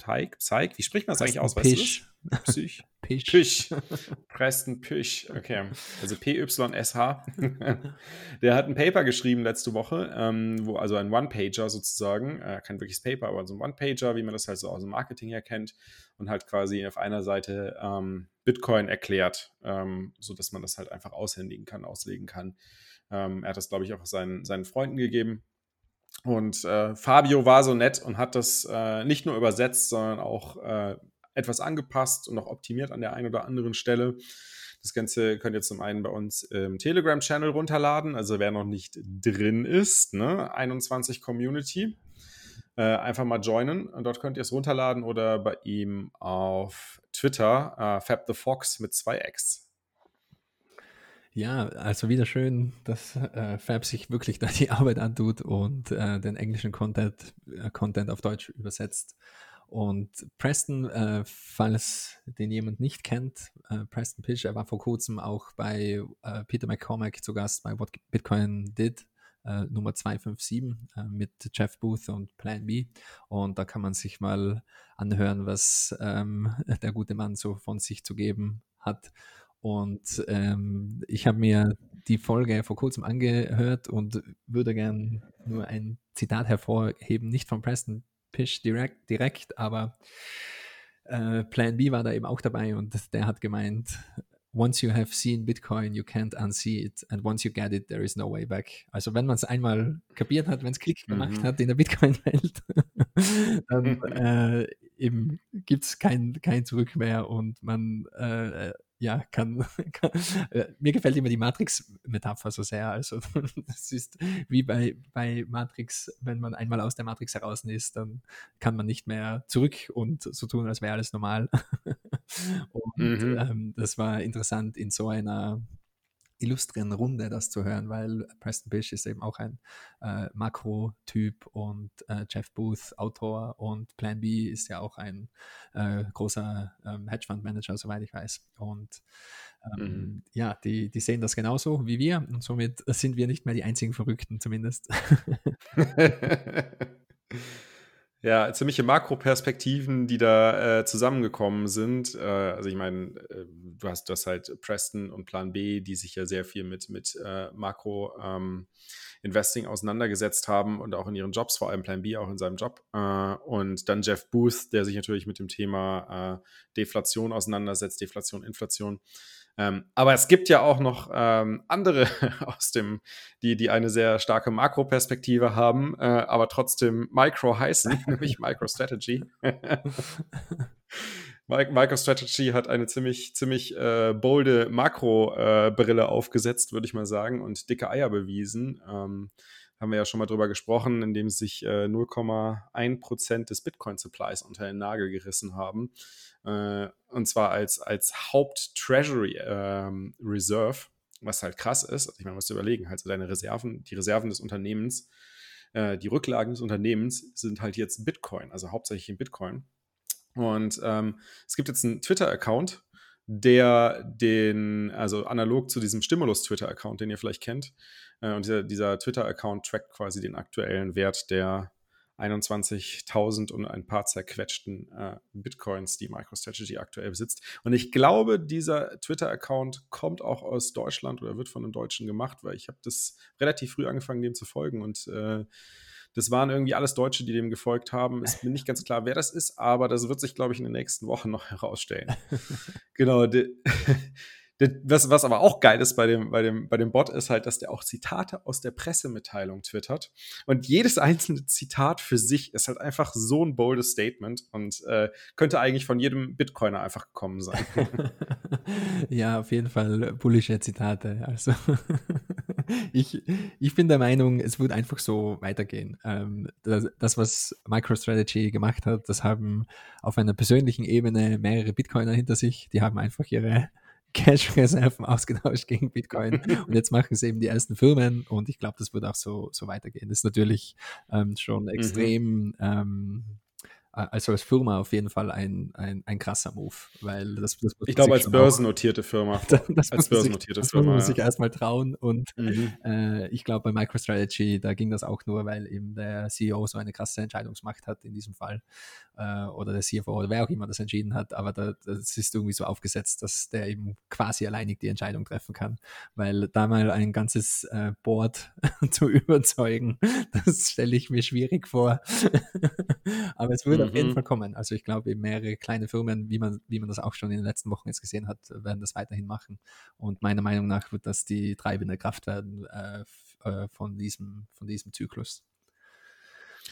Teig, Zeig, wie spricht man das eigentlich aus? Pisch. Psych. Pisch. Pisch. Preston Pisch. Okay. Also P-Y-S-H. Der hat ein Paper geschrieben letzte Woche, ähm, wo also ein One-Pager sozusagen, äh, kein wirkliches Paper, aber so ein One-Pager, wie man das halt so aus dem Marketing her kennt und halt quasi auf einer Seite ähm, Bitcoin erklärt, ähm, sodass man das halt einfach aushändigen kann, auslegen kann. Ähm, er hat das, glaube ich, auch seinen, seinen Freunden gegeben und äh, Fabio war so nett und hat das äh, nicht nur übersetzt, sondern auch äh, etwas angepasst und auch optimiert an der einen oder anderen Stelle. Das Ganze könnt ihr zum einen bei uns im Telegram-Channel runterladen, also wer noch nicht drin ist, ne? 21 Community. Äh, einfach mal joinen und dort könnt ihr es runterladen oder bei ihm auf Twitter, äh, Fab the Fox mit zwei X. Ja, also wieder schön, dass äh, Fab sich wirklich da die Arbeit antut und äh, den englischen Content, äh, Content auf Deutsch übersetzt. Und Preston, äh, falls den jemand nicht kennt, äh, Preston Pish, er war vor kurzem auch bei äh, Peter McCormack zu Gast bei What Bitcoin Did, Nummer 257 mit Jeff Booth und Plan B. Und da kann man sich mal anhören, was ähm, der gute Mann so von sich zu geben hat. Und ähm, ich habe mir die Folge vor kurzem angehört und würde gern nur ein Zitat hervorheben, nicht von Preston Pish direkt, direkt aber äh, Plan B war da eben auch dabei und der hat gemeint, once you have seen Bitcoin, you can't unsee it. And once you get it, there is no way back. Also wenn man es einmal kapiert hat, wenn es Klick gemacht mhm. hat in der Bitcoin-Welt, dann äh, eben gibt es kein, kein Zurück mehr und man äh, ja, kann, kann äh, mir gefällt immer die Matrix-Metapher so sehr. Also das ist wie bei, bei Matrix, wenn man einmal aus der Matrix heraus ist, dann kann man nicht mehr zurück und so tun, als wäre alles normal. und mhm. ähm, das war interessant in so einer illustren Runde das zu hören, weil Preston Bish ist eben auch ein äh, Makro-Typ und äh, Jeff Booth Autor und Plan B ist ja auch ein äh, großer ähm, Hedgefund-Manager, soweit ich weiß. Und ähm, mhm. ja, die, die sehen das genauso wie wir und somit sind wir nicht mehr die einzigen Verrückten zumindest. Ja, ziemliche Makroperspektiven, die da äh, zusammengekommen sind. Äh, also ich meine, äh, du hast das halt Preston und Plan B, die sich ja sehr viel mit, mit äh, Makro ähm, Investing auseinandergesetzt haben und auch in ihren Jobs, vor allem Plan B auch in seinem Job. Äh, und dann Jeff Booth, der sich natürlich mit dem Thema äh, Deflation auseinandersetzt, Deflation, Inflation. Ähm, aber es gibt ja auch noch ähm, andere aus dem, die, die eine sehr starke Makroperspektive haben, äh, aber trotzdem Micro heißen, nämlich MicroStrategy. MicroStrategy hat eine ziemlich, ziemlich äh, bolde Makro-Brille äh, aufgesetzt, würde ich mal sagen, und dicke Eier bewiesen. Ähm, haben wir ja schon mal drüber gesprochen, indem sie sich äh, 0,1% des Bitcoin-Supplies unter den Nagel gerissen haben. Äh, und zwar als, als Haupt-Treasury ähm, Reserve, was halt krass ist. Also ich meine, man muss überlegen, halt so deine Reserven, die Reserven des Unternehmens äh, die Rücklagen des Unternehmens sind halt jetzt Bitcoin, also hauptsächlich in Bitcoin. Und ähm, es gibt jetzt einen Twitter-Account, der den, also analog zu diesem Stimulus-Twitter-Account, den ihr vielleicht kennt. Äh, und dieser, dieser Twitter-Account trackt quasi den aktuellen Wert der 21.000 und ein paar zerquetschten äh, Bitcoins, die MicroStrategy aktuell besitzt. Und ich glaube, dieser Twitter-Account kommt auch aus Deutschland oder wird von einem Deutschen gemacht, weil ich habe das relativ früh angefangen, dem zu folgen und äh, das waren irgendwie alles Deutsche, die dem gefolgt haben. Ist mir nicht ganz klar, wer das ist, aber das wird sich, glaube ich, in den nächsten Wochen noch herausstellen. genau. Was, was aber auch geil ist bei dem, bei, dem, bei dem Bot, ist halt, dass der auch Zitate aus der Pressemitteilung twittert. Und jedes einzelne Zitat für sich ist halt einfach so ein boldes Statement und äh, könnte eigentlich von jedem Bitcoiner einfach gekommen sein. ja, auf jeden Fall bullische Zitate. Also ich, ich bin der Meinung, es wird einfach so weitergehen. Ähm, das, das, was MicroStrategy gemacht hat, das haben auf einer persönlichen Ebene mehrere Bitcoiner hinter sich. Die haben einfach ihre Cash-Reserven ausgetauscht gegen Bitcoin. und jetzt machen es eben die ersten Firmen und ich glaube, das wird auch so, so weitergehen. Das ist natürlich ähm, schon mhm. extrem mhm. ähm, also als Firma auf jeden Fall ein, ein, ein krasser Move, weil das, das Ich glaube, als börsennotierte auch, Firma. das als börsennotierte sich, Firma. Das muss man sich erstmal trauen und mhm. äh, ich glaube, bei MicroStrategy, da ging das auch nur, weil eben der CEO so eine krasse Entscheidungsmacht hat in diesem Fall äh, oder der CFO oder wer auch immer das entschieden hat, aber da, das ist irgendwie so aufgesetzt, dass der eben quasi alleinig die Entscheidung treffen kann, weil da mal ein ganzes äh, Board zu überzeugen, das stelle ich mir schwierig vor. aber es würde auf jeden mhm. Fall kommen. Also ich glaube, mehrere kleine Firmen, wie man, wie man das auch schon in den letzten Wochen jetzt gesehen hat, werden das weiterhin machen. Und meiner Meinung nach wird das die treibende Kraft werden äh, äh von, diesem, von diesem Zyklus.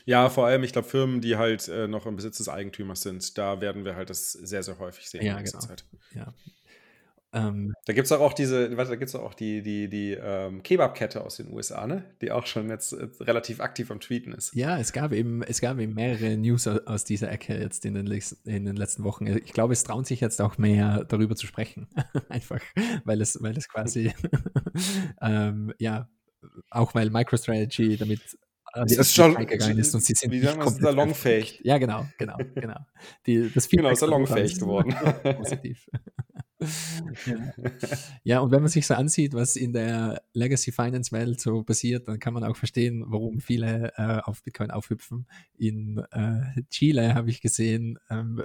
Ja, vor allem, ich glaube, Firmen, die halt äh, noch im Besitz des Eigentümers sind, da werden wir halt das sehr, sehr häufig sehen ja, in genau. Zeit. Ja. Ähm, da gibt es auch diese, warte, da gibt es auch die, die, die ähm, Kebab-Kette aus den USA, ne? Die auch schon jetzt äh, relativ aktiv am Tweeten ist. Ja, es gab eben, es gab eben mehrere News aus dieser Ecke jetzt in den, in den letzten Wochen. Ich glaube, es trauen sich jetzt auch mehr darüber zu sprechen. Einfach, weil es, weil es quasi ähm, ja, auch weil MicroStrategy damit äh, das ist schon gegangen ist und sie sind wie sagen wir, salonfähig. Ja, genau, genau, genau. Die, das genau, salonfähig geworden. Positiv. ja. und wenn man sich so ansieht, was in der Legacy Finance Welt so passiert, dann kann man auch verstehen, warum viele äh, auf Bitcoin aufhüpfen. In äh, Chile habe ich gesehen, ähm,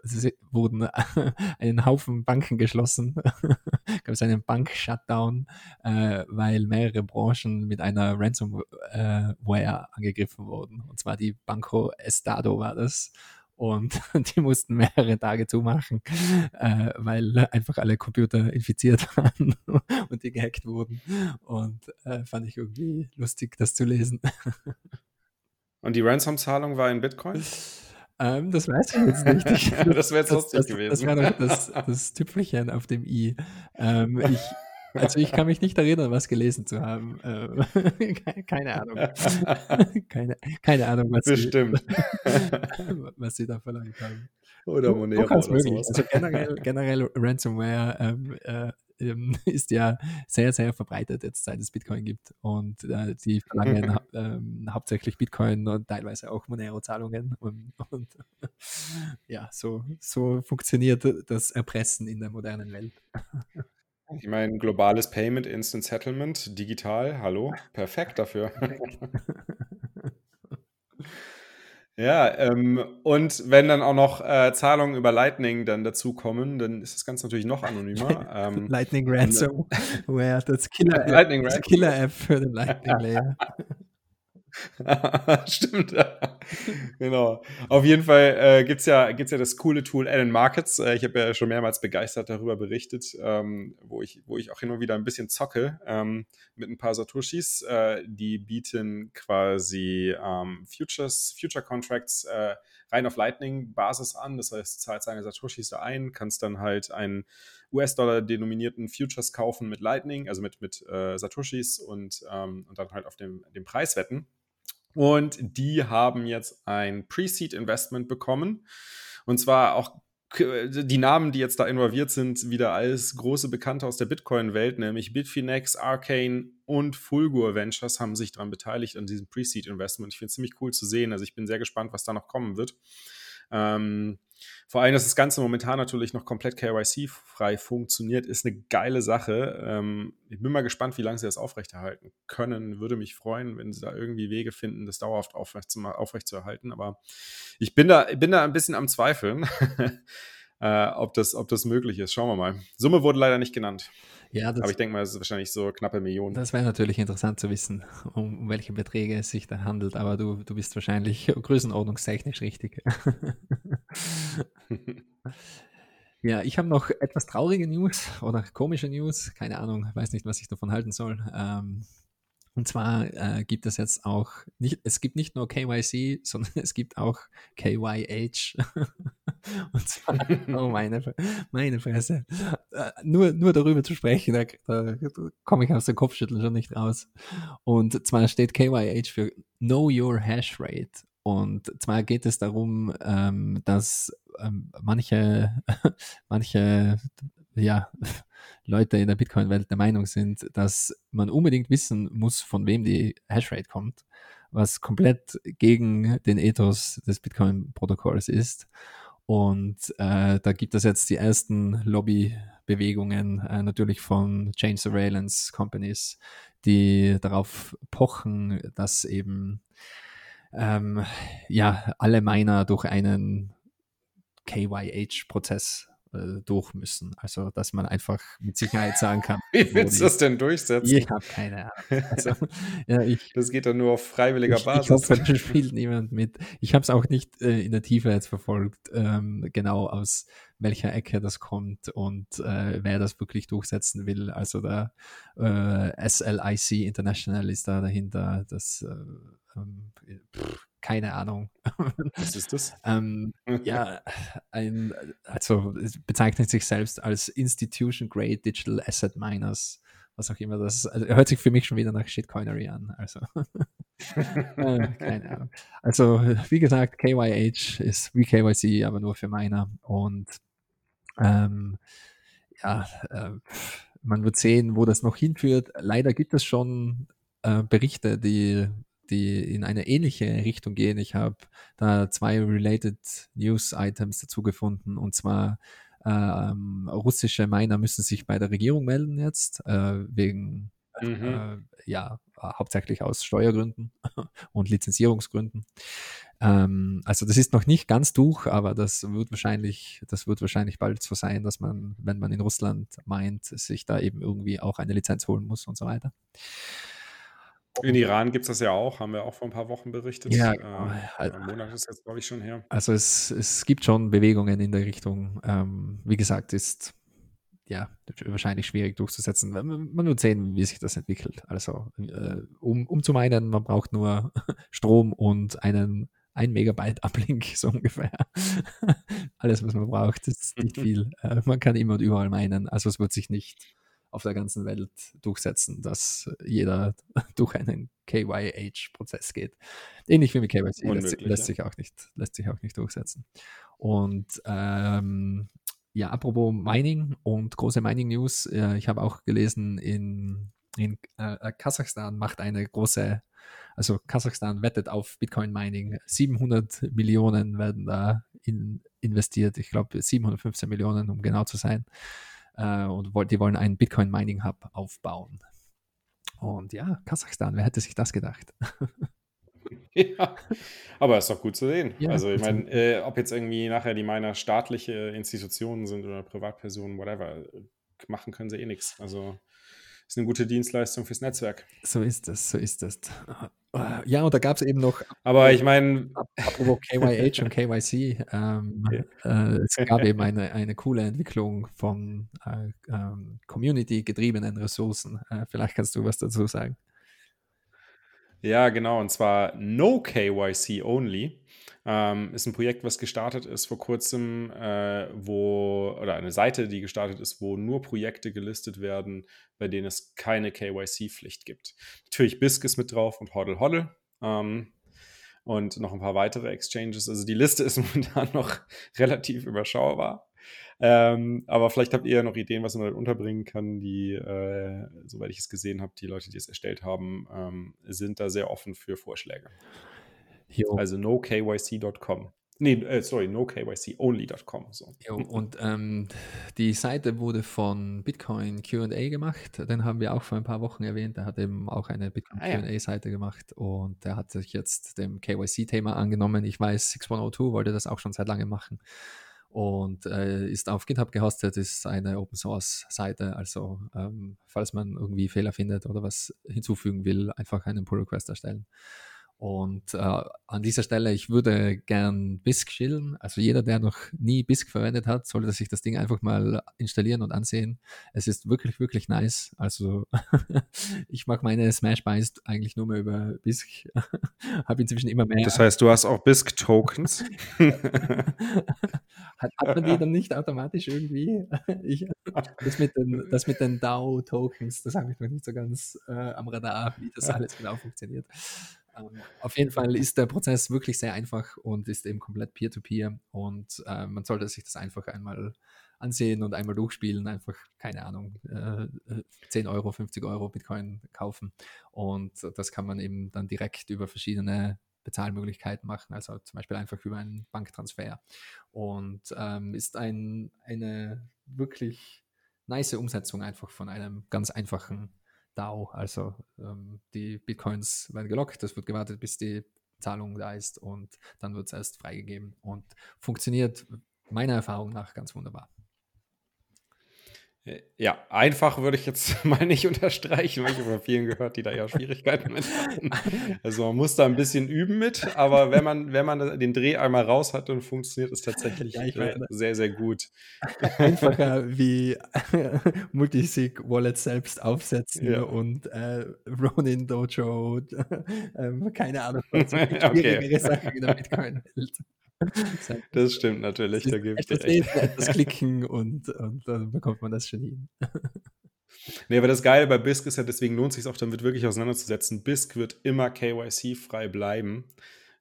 wurden einen Haufen Banken geschlossen. gab es einen Bank-Shutdown, äh, weil mehrere Branchen mit einer Ransomware angegriffen wurden. Und zwar die Banco Estado war das und die mussten mehrere Tage zumachen, äh, weil einfach alle Computer infiziert waren und die gehackt wurden. Und äh, fand ich irgendwie lustig, das zu lesen. Und die Ransom-Zahlung war in Bitcoin? Ähm, das weiß ich jetzt nicht. Ich, das wäre jetzt lustig das, gewesen. Das wäre doch das, das Tüpfelchen auf dem i. Ähm, ich, also ich kann mich nicht erinnern, was gelesen zu haben. Äh, keine Ahnung. Keine, keine Ahnung, was sie, was sie da verlangt haben. Oder Monero oder sowas. Also generell, generell Ransomware ähm, äh, ähm, ist ja sehr, sehr verbreitet jetzt, seit es Bitcoin gibt. Und äh, die verlangen ha ähm, hauptsächlich Bitcoin und teilweise auch Monero-Zahlungen. Und, und ja, so, so funktioniert das Erpressen in der modernen Welt. Ich meine, globales Payment, Instant Settlement, digital, hallo, perfekt dafür. ja, ähm, und wenn dann auch noch äh, Zahlungen über Lightning dann dazukommen, dann ist das Ganze natürlich noch anonymer. Ähm, Lightning Ransomware, das Killer-App Killer für den Lightning Layer. Stimmt. genau. Auf jeden Fall äh, gibt es ja, gibt's ja das coole Tool Allen Markets. Äh, ich habe ja schon mehrmals begeistert darüber berichtet, ähm, wo, ich, wo ich auch und wieder ein bisschen zocke ähm, mit ein paar Satoshis. Äh, die bieten quasi ähm, Futures, Future Contracts äh, rein auf Lightning-Basis an. Das heißt, zahlst deine Satoshis da ein, kannst dann halt einen US-Dollar denominierten Futures kaufen mit Lightning, also mit, mit äh, Satoshis und, ähm, und dann halt auf dem, dem Preis wetten. Und die haben jetzt ein Pre-Seed-Investment bekommen. Und zwar auch die Namen, die jetzt da involviert sind, wieder als große Bekannte aus der Bitcoin-Welt, nämlich Bitfinex, Arcane und Fulgur Ventures haben sich daran beteiligt an diesem Pre-Seed-Investment. Ich finde es ziemlich cool zu sehen. Also ich bin sehr gespannt, was da noch kommen wird. Ähm, vor allem, dass das Ganze momentan natürlich noch komplett KYC-frei funktioniert, ist eine geile Sache. Ähm, ich bin mal gespannt, wie lange sie das aufrechterhalten können. Würde mich freuen, wenn sie da irgendwie Wege finden, das dauerhaft aufrecht zu, aufrechtzuerhalten. Aber ich bin da, bin da ein bisschen am Zweifeln, äh, ob, das, ob das möglich ist. Schauen wir mal. Summe wurde leider nicht genannt. Ja, das, Aber ich denke mal, es ist wahrscheinlich so knappe Millionen. Das wäre natürlich interessant zu wissen, um, um, welche Beträge es sich da handelt. Aber du, du bist wahrscheinlich größenordnungstechnisch richtig. ja, ich habe noch etwas traurige News oder komische News. Keine Ahnung, weiß nicht, was ich davon halten soll. Ähm, und zwar äh, gibt es jetzt auch nicht, es gibt nicht nur KYC, sondern es gibt auch KYH. Und zwar, oh meine, meine Fresse. Äh, nur, nur darüber zu sprechen, da, da komme ich aus dem Kopfschütteln schon nicht raus. Und zwar steht KYH für Know Your Hash Rate. Und zwar geht es darum, ähm, dass ähm, manche, manche ja, Leute in der Bitcoin-Welt der Meinung sind, dass man unbedingt wissen muss, von wem die Hashrate kommt, was komplett gegen den Ethos des Bitcoin-Protokolls ist. Und äh, da gibt es jetzt die ersten Lobbybewegungen, äh, natürlich von Chain Surveillance Companies, die darauf pochen, dass eben ähm, ja alle Miner durch einen KYH-Prozess äh, durch müssen. Also, dass man einfach mit Sicherheit sagen kann. Wie willst du das denn durchsetzen? Ich habe keine Ahnung. Also, ja, ich, das geht dann nur auf freiwilliger ich, Basis. Ich hoffe, da spielt niemand mit. Ich habe es auch nicht äh, in der Tiefe jetzt verfolgt, ähm, genau aus welcher Ecke das kommt und äh, wer das wirklich durchsetzen will. Also der äh, SLIC International ist da dahinter. Das äh, ähm, pff, keine Ahnung. Was ist das? ähm, ja, ein, also bezeichnet sich selbst als Institution Grade Digital Asset Miners, was auch immer das also, hört sich für mich schon wieder nach Shitcoinery an. Also, äh, keine Ahnung. Also, wie gesagt, KYH ist wie KYC, aber nur für Miner und ähm, ja, äh, man wird sehen, wo das noch hinführt. Leider gibt es schon äh, Berichte, die die in eine ähnliche Richtung gehen. Ich habe da zwei related News-Items dazu gefunden und zwar ähm, russische Miner müssen sich bei der Regierung melden jetzt äh, wegen mhm. äh, ja hauptsächlich aus Steuergründen und Lizenzierungsgründen. Ähm, also das ist noch nicht ganz durch, aber das wird wahrscheinlich, das wird wahrscheinlich bald so sein, dass man, wenn man in Russland meint, sich da eben irgendwie auch eine Lizenz holen muss und so weiter. In Iran gibt es das ja auch, haben wir auch vor ein paar Wochen berichtet. Ja. Äh, ein Monat ist jetzt, glaube ich, schon her. Also es, es gibt schon Bewegungen in der Richtung. Ähm, wie gesagt, ist ja wahrscheinlich schwierig durchzusetzen. Man wird sehen, wie sich das entwickelt. Also äh, um, um zu meinen, man braucht nur Strom und einen ein Megabyte Uplink, so ungefähr. Alles, was man braucht, ist nicht viel. Äh, man kann immer und überall meinen. Also es wird sich nicht auf der ganzen Welt durchsetzen, dass jeder durch einen KYH-Prozess geht. Ähnlich wie mit KYC lässt, lässt, sich auch nicht, lässt sich auch nicht durchsetzen. Und ähm, ja, apropos Mining und große Mining-News, äh, ich habe auch gelesen, in, in äh, Kasachstan macht eine große, also Kasachstan wettet auf Bitcoin-Mining. 700 Millionen werden da in, investiert, ich glaube 715 Millionen, um genau zu sein äh, und die wollen einen Bitcoin-Mining-Hub aufbauen. Und ja, Kasachstan, wer hätte sich das gedacht? ja, aber ist doch gut zu sehen. Ja, also ich meine, äh, ob jetzt irgendwie nachher die Miner staatliche Institutionen sind oder Privatpersonen, whatever, machen können sie eh nichts. Also ist eine gute Dienstleistung fürs Netzwerk. So ist es, so ist es. Ja, und da gab es eben noch. Aber ich meine. Apropos KYH und KYC, ähm, okay. äh, es gab eben eine, eine coole Entwicklung von äh, ähm, Community-getriebenen Ressourcen. Äh, vielleicht kannst du was dazu sagen. Ja, genau, und zwar No KYC Only. Ähm, ist ein Projekt, was gestartet ist vor kurzem, äh, wo, oder eine Seite, die gestartet ist, wo nur Projekte gelistet werden, bei denen es keine KYC-Pflicht gibt. Natürlich BISC ist mit drauf und Hoddle Hoddle. Ähm, und noch ein paar weitere Exchanges. Also die Liste ist momentan noch relativ überschaubar. Ähm, aber vielleicht habt ihr ja noch Ideen, was man da unterbringen kann. Die, äh, soweit ich es gesehen habe, die Leute, die es erstellt haben, ähm, sind da sehr offen für Vorschläge. Jo. Also nokyc.com. Nee, äh, sorry, nokyc.only.com. So. Jo, und ähm, die Seite wurde von Bitcoin QA gemacht. Den haben wir auch vor ein paar Wochen erwähnt. Der hat eben auch eine Bitcoin ah, QA-Seite ja. gemacht und der hat sich jetzt dem KYC-Thema angenommen. Ich weiß, 6102 wollte das auch schon seit langem machen und äh, ist auf GitHub gehostet, ist eine Open Source Seite. Also ähm, falls man irgendwie Fehler findet oder was hinzufügen will, einfach einen Pull Request erstellen. Und äh, an dieser Stelle, ich würde gern BISC schildern. Also jeder, der noch nie BISC verwendet hat, sollte sich das Ding einfach mal installieren und ansehen. Es ist wirklich, wirklich nice. Also ich mache meine Smash Buys eigentlich nur mehr über BISC. Habe inzwischen immer mehr. Das heißt, du hast auch BISC-Tokens? hat, hat, man die dann nicht automatisch irgendwie? ich, das, mit den, das mit den DAO-Tokens, das habe ich noch nicht so ganz äh, am Radar, wie das alles genau funktioniert. Ähm, auf jeden Fall ist der Prozess wirklich sehr einfach und ist eben komplett peer-to-peer -peer und äh, man sollte sich das einfach einmal ansehen und einmal durchspielen, einfach, keine Ahnung, äh, 10 äh, Euro, 50 Euro Bitcoin kaufen und das kann man eben dann direkt über verschiedene Bezahlmöglichkeiten machen, also zum Beispiel einfach über einen Banktransfer und ähm, ist ein, eine wirklich nice Umsetzung einfach von einem ganz einfachen DAO. Also ähm, die Bitcoins werden gelockt, es wird gewartet, bis die Zahlung da ist und dann wird es erst freigegeben und funktioniert meiner Erfahrung nach ganz wunderbar. Ja, einfach würde ich jetzt mal nicht unterstreichen, weil ich habe von vielen gehört, die da eher Schwierigkeiten mit hatten. Also man muss da ein bisschen üben mit, aber wenn man, wenn man den Dreh einmal raus hat, dann funktioniert es tatsächlich ja, meine, sehr, sehr gut. Einfacher wie Multisig-Wallet selbst aufsetzen ja. und äh, Ronin Dojo, äh, keine Ahnung, was schwierigere okay. Sachen in der Bitcoin-Welt. Das stimmt natürlich, da gebe ich dir recht. Etwas klicken und, und dann bekommt man das schon hin. Nee, aber das Geile bei BISC ist ja, deswegen lohnt es sich auch damit wirklich auseinanderzusetzen. BISC wird immer KYC-frei bleiben,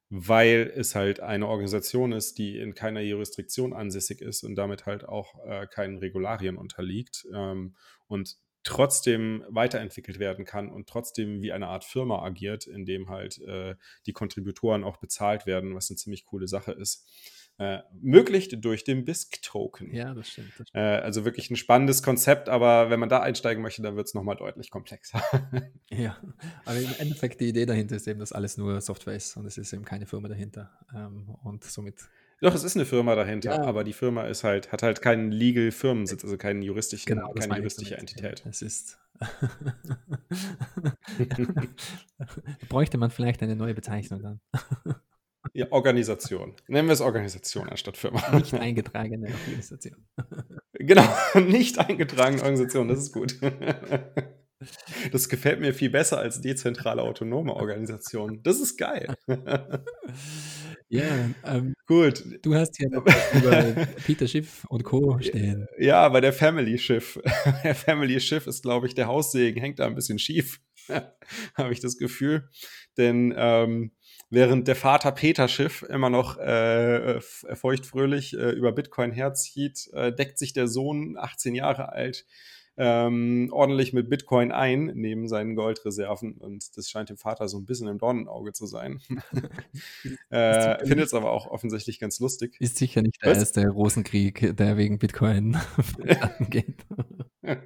weil es halt eine Organisation ist, die in keiner Jurisdiktion ansässig ist und damit halt auch äh, keinen Regularien unterliegt. Ähm, und trotzdem weiterentwickelt werden kann und trotzdem wie eine Art Firma agiert, in dem halt äh, die Kontributoren auch bezahlt werden, was eine ziemlich coole Sache ist. Äh, möglich durch den BISC-Token. Ja, das stimmt. Das stimmt. Äh, also wirklich ein spannendes Konzept, aber wenn man da einsteigen möchte, dann wird es nochmal deutlich komplexer. ja, aber im Endeffekt die Idee dahinter ist eben, dass alles nur Software ist und es ist eben keine Firma dahinter. Ähm, und somit doch, es ist eine Firma dahinter, ja. aber die Firma ist halt, hat halt keinen Legal Firmensitz, also keinen juristischen, genau, keine juristische Entität. Es ist. bräuchte man vielleicht eine neue Bezeichnung dann. ja, Organisation. Nennen wir es Organisation anstatt Firma. Nicht eingetragene Organisation. genau, nicht eingetragene Organisation, das ist gut. Das gefällt mir viel besser als dezentrale autonome Organisation. Das ist geil. Ja, ähm, gut. Du hast hier noch über Peter Schiff und Co. stehen. Ja, aber der Family Schiff. Der Family Schiff ist, glaube ich, der Haussegen hängt da ein bisschen schief, habe ich das Gefühl. Denn ähm, während der Vater Peter Schiff immer noch äh, feuchtfröhlich äh, über Bitcoin herzieht, äh, deckt sich der Sohn, 18 Jahre alt, ähm, ordentlich mit Bitcoin ein, neben seinen Goldreserven. Und das scheint dem Vater so ein bisschen im Dornenauge zu sein. äh, Findet es aber auch offensichtlich ganz lustig. Ist sicher nicht der Was? erste Rosenkrieg, der wegen Bitcoin angeht.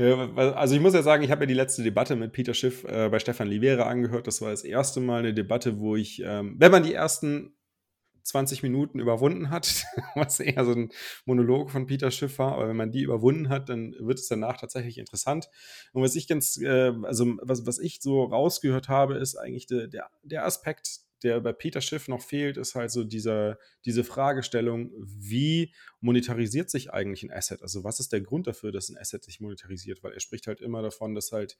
Ja, also ich muss ja sagen, ich habe ja die letzte Debatte mit Peter Schiff äh, bei Stefan Livera angehört. Das war das erste Mal eine Debatte, wo ich, ähm, wenn man die ersten 20 Minuten überwunden hat, was eher so ein Monolog von Peter Schiff war, aber wenn man die überwunden hat, dann wird es danach tatsächlich interessant. Und was ich ganz, äh, also was, was ich so rausgehört habe, ist eigentlich de, der, der Aspekt, der bei Peter Schiff noch fehlt, ist halt so dieser, diese Fragestellung, wie monetarisiert sich eigentlich ein Asset? Also was ist der Grund dafür, dass ein Asset sich monetarisiert? Weil er spricht halt immer davon, dass halt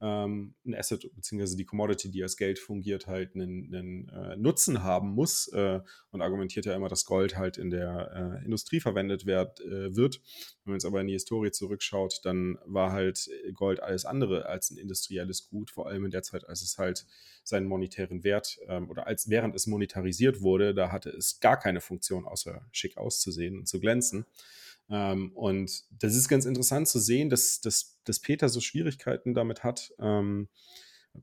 ähm, ein Asset bzw. die Commodity, die als Geld fungiert, halt einen, einen äh, Nutzen haben muss äh, und argumentiert ja immer, dass Gold halt in der äh, Industrie verwendet werd, äh, wird. Wenn man jetzt aber in die Historie zurückschaut, dann war halt Gold alles andere als ein industrielles Gut, vor allem in der Zeit, als es halt seinen monetären Wert ähm, oder als während es monetarisiert wurde, da hatte es gar keine Funktion, außer schick auszusehen und zu glänzen. Ähm, und das ist ganz interessant zu sehen, dass, dass, dass Peter so Schwierigkeiten damit hat, ähm,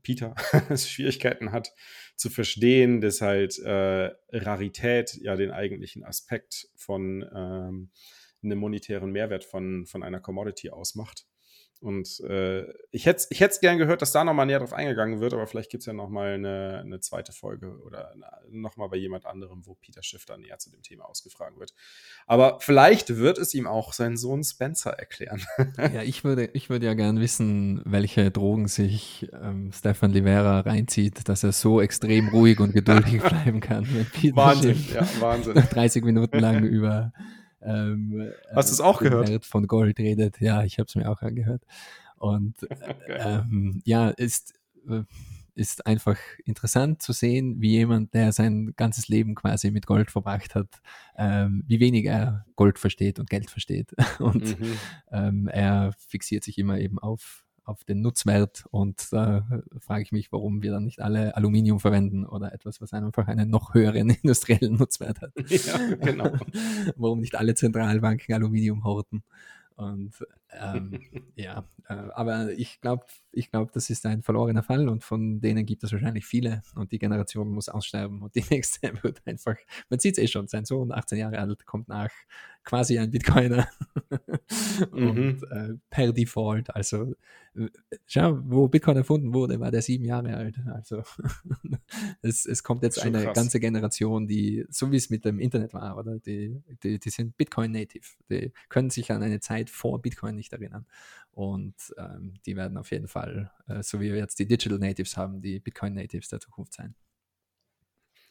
Peter Schwierigkeiten hat zu verstehen, dass halt äh, Rarität ja den eigentlichen Aspekt von ähm, einem monetären Mehrwert von, von einer Commodity ausmacht. Und äh, ich hätte ich es gern gehört, dass da nochmal näher drauf eingegangen wird, aber vielleicht gibt es ja nochmal eine, eine zweite Folge oder nochmal bei jemand anderem, wo Peter Schiff dann näher zu dem Thema ausgefragt wird. Aber vielleicht wird es ihm auch sein Sohn Spencer erklären. ja, ich würde, ich würde ja gern wissen, welche Drogen sich ähm, Stefan Livera reinzieht, dass er so extrem ruhig und geduldig bleiben kann. Wahnsinn, Schiff ja, Wahnsinn. 30 Minuten lang über ähm, Hast du es auch gehört? Wert von Gold redet. Ja, ich habe es mir auch angehört. Und okay. ähm, ja, ist, äh, ist einfach interessant zu sehen, wie jemand, der sein ganzes Leben quasi mit Gold verbracht hat, ähm, wie wenig er Gold versteht und Geld versteht. Und mhm. ähm, er fixiert sich immer eben auf auf den Nutzwert und da frage ich mich, warum wir dann nicht alle Aluminium verwenden oder etwas, was einfach einen noch höheren industriellen Nutzwert hat. Ja, genau. warum nicht alle Zentralbanken Aluminium horten. Und ähm, ja, äh, aber ich glaube, ich glaube, das ist ein verlorener Fall und von denen gibt es wahrscheinlich viele und die Generation muss aussterben und die nächste wird einfach, man sieht es eh schon, sein Sohn, 18 Jahre alt, kommt nach, quasi ein Bitcoiner und mhm. äh, per Default, also äh, schau, wo Bitcoin erfunden wurde, war der sieben Jahre alt, also es, es kommt jetzt eine krass. ganze Generation, die, so wie es mit dem Internet war, oder die, die, die sind Bitcoin-native, die können sich an eine Zeit vor Bitcoin nicht erinnern und ähm, die werden auf jeden Fall, äh, so wie wir jetzt die Digital Natives haben, die Bitcoin Natives der Zukunft sein.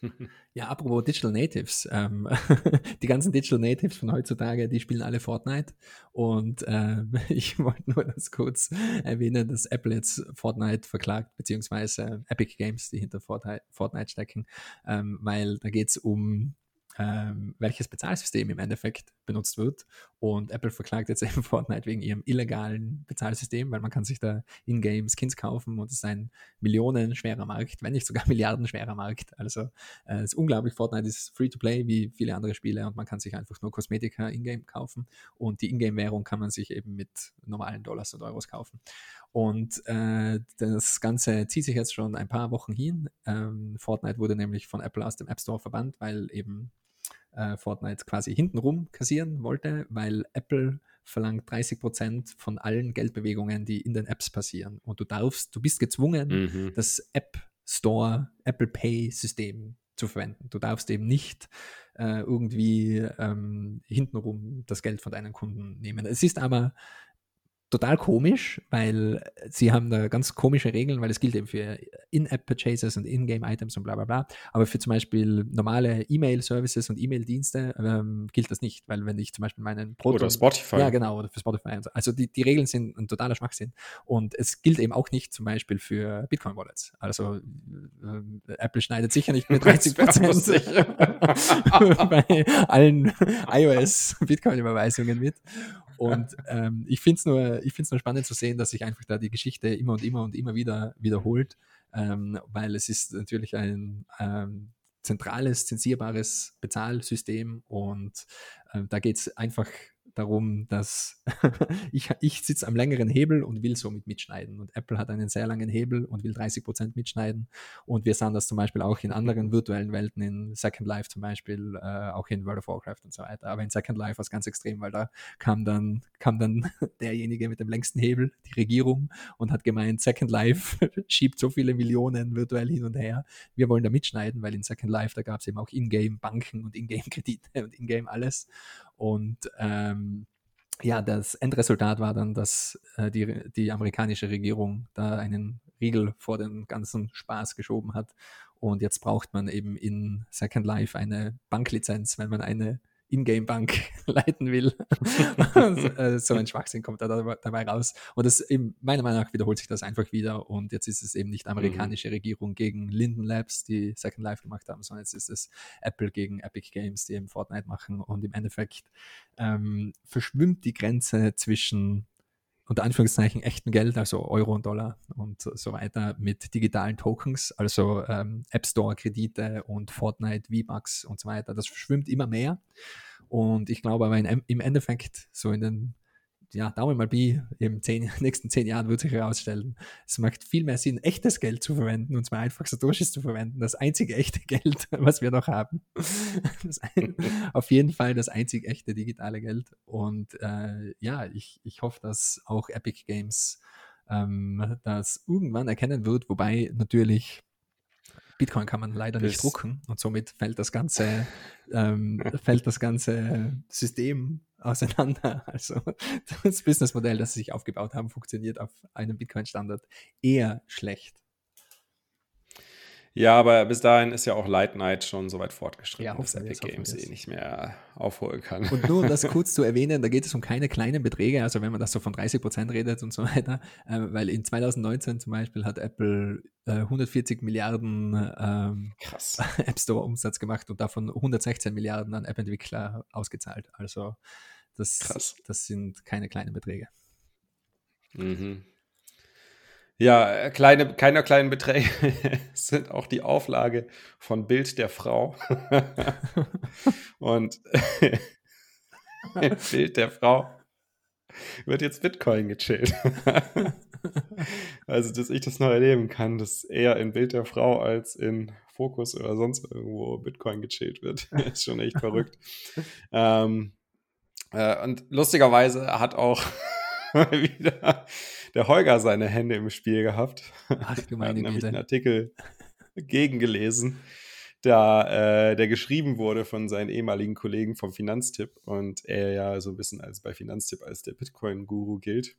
ja, apropos Digital Natives. Ähm, die ganzen Digital Natives von heutzutage, die spielen alle Fortnite. Und äh, ich wollte nur das kurz erwähnen, dass Apple jetzt Fortnite verklagt, beziehungsweise Epic Games, die hinter Fortnite stecken, ähm, weil da geht es um ähm, welches Bezahlsystem im Endeffekt benutzt wird. Und Apple verklagt jetzt eben Fortnite wegen ihrem illegalen Bezahlsystem, weil man kann sich da in-game Skins kaufen und es ist ein millionenschwerer Markt, wenn nicht sogar milliardenschwerer Markt. Also äh, es ist unglaublich. Fortnite ist Free-to-Play wie viele andere Spiele und man kann sich einfach nur Kosmetika in-game kaufen und die In-game-Währung kann man sich eben mit normalen Dollars und Euros kaufen. Und äh, das Ganze zieht sich jetzt schon ein paar Wochen hin. Ähm, Fortnite wurde nämlich von Apple aus dem App Store verbannt, weil eben äh, Fortnite quasi hintenrum kassieren wollte, weil Apple verlangt 30 Prozent von allen Geldbewegungen, die in den Apps passieren. Und du darfst, du bist gezwungen, mhm. das App Store, Apple Pay System zu verwenden. Du darfst eben nicht äh, irgendwie ähm, hintenrum das Geld von deinen Kunden nehmen. Es ist aber total komisch, weil sie haben da ganz komische Regeln, weil es gilt eben für In-App-Purchases und In-Game-Items und bla bla bla. Aber für zum Beispiel normale E-Mail-Services und E-Mail-Dienste ähm, gilt das nicht, weil wenn ich zum Beispiel meinen Proton, Oder Spotify. Ja, genau, oder für Spotify. So. Also die, die Regeln sind ein totaler Schwachsinn. Und es gilt eben auch nicht zum Beispiel für Bitcoin-Wallets. Also äh, Apple schneidet sicher nicht mit 30 Prozent bei allen iOS-Bitcoin-Überweisungen mit. Und ähm, ich finde es nur, nur spannend zu sehen, dass sich einfach da die Geschichte immer und immer und immer wieder wiederholt, ähm, weil es ist natürlich ein ähm, zentrales, zensierbares Bezahlsystem und äh, da geht es einfach darum, dass ich, ich sitze am längeren Hebel und will somit mitschneiden. Und Apple hat einen sehr langen Hebel und will 30 Prozent mitschneiden. Und wir sahen das zum Beispiel auch in anderen virtuellen Welten, in Second Life zum Beispiel, äh, auch in World of Warcraft und so weiter. Aber in Second Life war es ganz extrem, weil da kam dann, kam dann derjenige mit dem längsten Hebel, die Regierung, und hat gemeint, Second Life schiebt so viele Millionen virtuell hin und her. Wir wollen da mitschneiden, weil in Second Life, da gab es eben auch Ingame Banken und Ingame Kredite und Ingame alles. Und ähm, ja, das Endresultat war dann, dass äh, die, die amerikanische Regierung da einen Riegel vor den ganzen Spaß geschoben hat. Und jetzt braucht man eben in Second Life eine Banklizenz, wenn man eine Ingame-Bank leiten will. Äh, so ein Schwachsinn kommt da dabei raus. Und das eben, meiner Meinung nach wiederholt sich das einfach wieder. Und jetzt ist es eben nicht amerikanische mhm. Regierung gegen Linden Labs, die Second Life gemacht haben, sondern jetzt ist es Apple gegen Epic Games, die eben Fortnite machen. Und im Endeffekt ähm, verschwimmt die Grenze zwischen unter Anführungszeichen echten Geld, also Euro und Dollar und so weiter, mit digitalen Tokens, also ähm, App Store Kredite und Fortnite, V-Bucks und so weiter. Das verschwimmt immer mehr. Und ich glaube aber in, im Endeffekt, so in den ja, Daumen mal Bi, im zehn, nächsten zehn Jahren wird sich herausstellen, es macht viel mehr Sinn, echtes Geld zu verwenden, und zwar einfach Satoshis zu verwenden, das einzige echte Geld, was wir noch haben. Ein, auf jeden Fall das einzig echte digitale Geld. Und äh, ja, ich, ich hoffe, dass auch Epic Games ähm, das irgendwann erkennen wird, wobei natürlich Bitcoin kann man leider das nicht drucken und somit fällt das ganze, ähm, fällt das ganze System auseinander. Also das Businessmodell, das sie sich aufgebaut haben, funktioniert auf einem Bitcoin-Standard eher schlecht. Ja, aber bis dahin ist ja auch Light Night schon so weit fortgeschritten, ja, dass Epic Games eh nicht mehr aufholen kann. Und nur um das kurz zu erwähnen, da geht es um keine kleinen Beträge, also wenn man das so von 30 Prozent redet und so weiter, äh, weil in 2019 zum Beispiel hat Apple äh, 140 Milliarden ähm, App Store Umsatz gemacht und davon 116 Milliarden an App-Entwickler ausgezahlt. Also das, Krass. das sind keine kleinen Beträge. Mhm. Ja, äh, kleine, keine kleinen Beträge sind auch die Auflage von Bild der Frau. Und Bild der Frau wird jetzt Bitcoin gechillt. also, dass ich das noch erleben kann, dass eher in Bild der Frau als in Fokus oder sonst irgendwo Bitcoin gechillt wird, ist schon echt verrückt. Ähm, äh, und lustigerweise hat auch wieder der Holger seine Hände im Spiel gehabt. Ach du meine hat nämlich einen Artikel gegengelesen, da, äh, der geschrieben wurde von seinen ehemaligen Kollegen vom Finanztipp und er ja so ein bisschen als bei Finanztipp als der Bitcoin-Guru gilt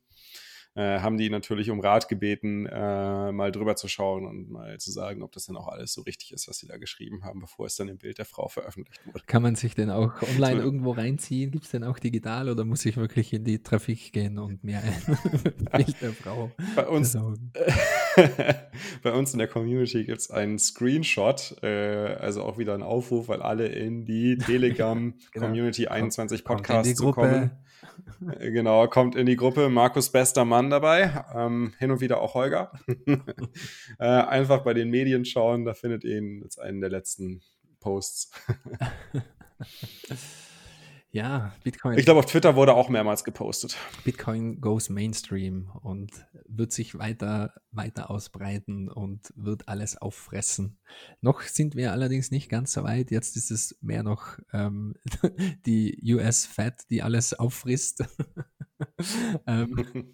äh, haben die natürlich um Rat gebeten, äh, mal drüber zu schauen und mal zu sagen, ob das dann auch alles so richtig ist, was sie da geschrieben haben, bevor es dann im Bild der Frau veröffentlicht wurde. Kann man sich denn auch online so. irgendwo reinziehen? Gibt es denn auch digital oder muss ich wirklich in die Trafik gehen und mir ein Bild der Frau bei uns, bei uns in der Community gibt es einen Screenshot, äh, also auch wieder ein Aufruf, weil alle in die Telegram genau. Community 21 Podcast zu kommen. Äh, genau, kommt in die Gruppe. Markus bester Mann dabei. Ähm, hin und wieder auch Holger. äh, einfach bei den Medien schauen, da findet ihr ihn als einen der letzten Posts. Ja, Bitcoin. Ich glaube, auf Twitter wurde auch mehrmals gepostet. Bitcoin goes Mainstream und wird sich weiter, weiter ausbreiten und wird alles auffressen. Noch sind wir allerdings nicht ganz so weit. Jetzt ist es mehr noch ähm, die US Fed, die alles auffrisst. ähm,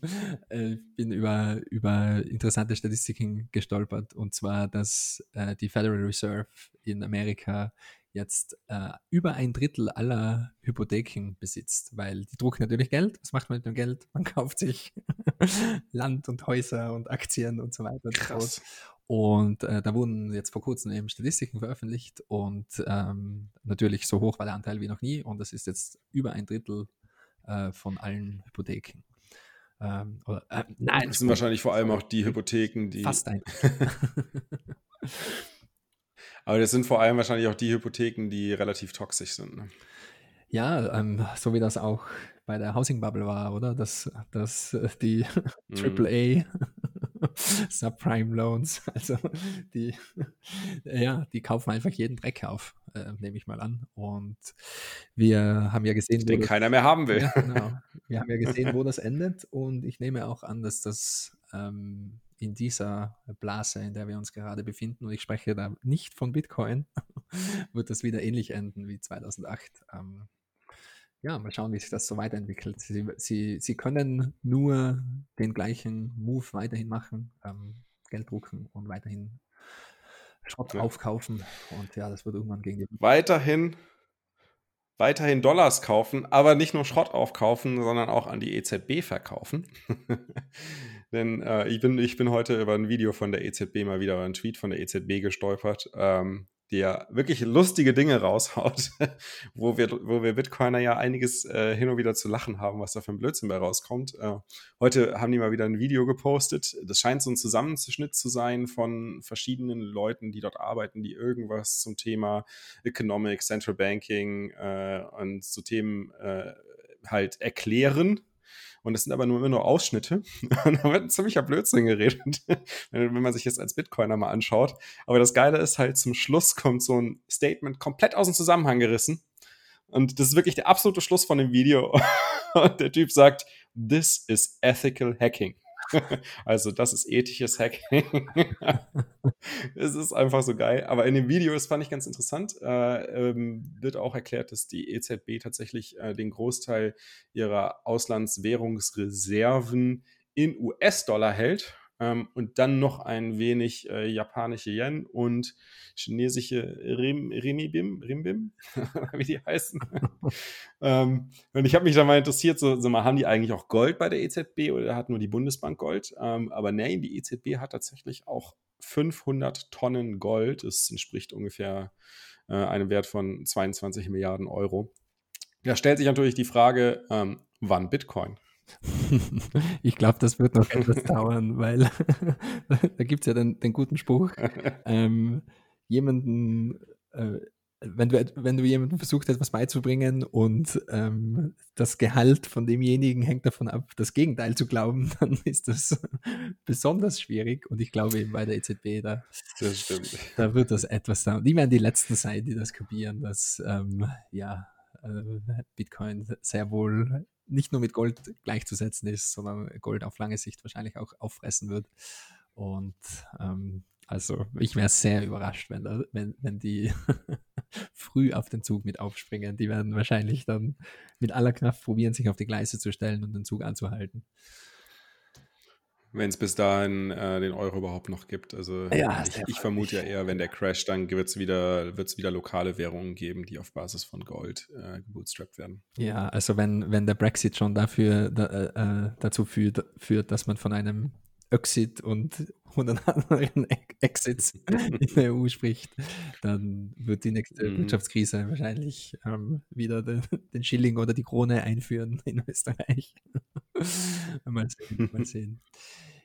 äh, bin über, über interessante Statistiken gestolpert und zwar, dass äh, die Federal Reserve in Amerika jetzt äh, über ein Drittel aller Hypotheken besitzt, weil die drucken natürlich Geld. Was macht man mit dem Geld? Man kauft sich Land und Häuser und Aktien und so weiter. Krass. Und äh, da wurden jetzt vor kurzem eben Statistiken veröffentlicht und ähm, natürlich so hoch war der Anteil wie noch nie und das ist jetzt über ein Drittel äh, von allen Hypotheken. Ähm, oder, äh, nein, das sind wahrscheinlich vor allem auch die Hypotheken, die. Fast ein. Aber das sind vor allem wahrscheinlich auch die Hypotheken, die relativ toxisch sind. Ne? Ja, ähm, so wie das auch bei der Housing Bubble war, oder? Dass, dass äh, die mhm. AAA Subprime Loans, also die, ja, die kaufen einfach jeden Dreck auf, äh, nehme ich mal an. Und wir haben ja gesehen, den das, keiner mehr haben will. Ja, genau. Wir haben ja gesehen, wo das endet und ich nehme auch an, dass das ähm, in dieser Blase, in der wir uns gerade befinden, und ich spreche da nicht von Bitcoin, wird das wieder ähnlich enden wie 2008. Ähm, ja, mal schauen, wie sich das so weiterentwickelt. Sie, sie, sie können nur den gleichen Move weiterhin machen, ähm, Geld drucken und weiterhin Schrott ja. aufkaufen. Und ja, das wird irgendwann gegen die. Weiterhin, weiterhin Dollars kaufen, aber nicht nur Schrott aufkaufen, sondern auch an die EZB verkaufen. Denn äh, ich, bin, ich bin heute über ein Video von der EZB mal wieder, ein Tweet von der EZB gestolpert, ähm, der wirklich lustige Dinge raushaut, wo wir, wo wir Bitcoiner ja einiges äh, hin und wieder zu lachen haben, was da für ein Blödsinn bei rauskommt. Äh, heute haben die mal wieder ein Video gepostet. Das scheint so ein Zusammenschnitt zu sein von verschiedenen Leuten, die dort arbeiten, die irgendwas zum Thema Economics, Central Banking äh, und zu Themen äh, halt erklären und es sind aber nur immer nur Ausschnitte. Und da wird ein ziemlicher Blödsinn geredet, wenn man sich jetzt als Bitcoiner mal anschaut. Aber das Geile ist halt, zum Schluss kommt so ein Statement komplett aus dem Zusammenhang gerissen. Und das ist wirklich der absolute Schluss von dem Video. Und der Typ sagt, this is ethical hacking. also das ist ethisches Hacking. es ist einfach so geil. Aber in dem Video, das fand ich ganz interessant, äh, ähm, wird auch erklärt, dass die EZB tatsächlich äh, den Großteil ihrer Auslandswährungsreserven in US-Dollar hält ähm, und dann noch ein wenig äh, japanische Yen und chinesische Rim, Rimibim, Rimbim, wie die heißen. ähm, und ich habe mich da mal interessiert, so, so, mal, haben die eigentlich auch Gold bei der EZB oder hat nur die Bundesbank Gold? Ähm, aber nein, die EZB hat tatsächlich auch 500 Tonnen Gold. Das entspricht ungefähr äh, einem Wert von 22 Milliarden Euro. Da stellt sich natürlich die Frage, ähm, wann Bitcoin? ich glaube, das wird noch etwas dauern, weil da gibt es ja den, den, guten Spruch, ähm, jemanden, äh, wenn, du, wenn du jemandem versucht, etwas beizubringen und ähm, das Gehalt von demjenigen hängt davon ab, das Gegenteil zu glauben, dann ist das besonders schwierig. Und ich glaube eben bei der EZB, da, da wird das etwas dauern. Die werden die Letzten sein, die das kapieren, dass ähm, ja, äh, Bitcoin sehr wohl nicht nur mit Gold gleichzusetzen ist, sondern Gold auf lange Sicht wahrscheinlich auch auffressen wird. Und ähm, also ich wäre sehr überrascht, wenn, da, wenn, wenn die früh auf den Zug mit aufspringen. Die werden wahrscheinlich dann mit aller Kraft probieren, sich auf die Gleise zu stellen und den Zug anzuhalten. Wenn es bis dahin äh, den Euro überhaupt noch gibt. Also ja, ich, ich vermute ja eher, wenn der Crash, dann wird es wieder, wird's wieder lokale Währungen geben, die auf Basis von Gold äh, gebootstrapped werden. Ja, also wenn, wenn der Brexit schon dafür da, äh, äh dazu führt, führt, dass man von einem Exit und 100 anderen Exits in der EU spricht, dann wird die nächste mhm. Wirtschaftskrise wahrscheinlich ähm, wieder den, den, Schilling oder die Krone einführen in Österreich. mal sehen, mal sehen.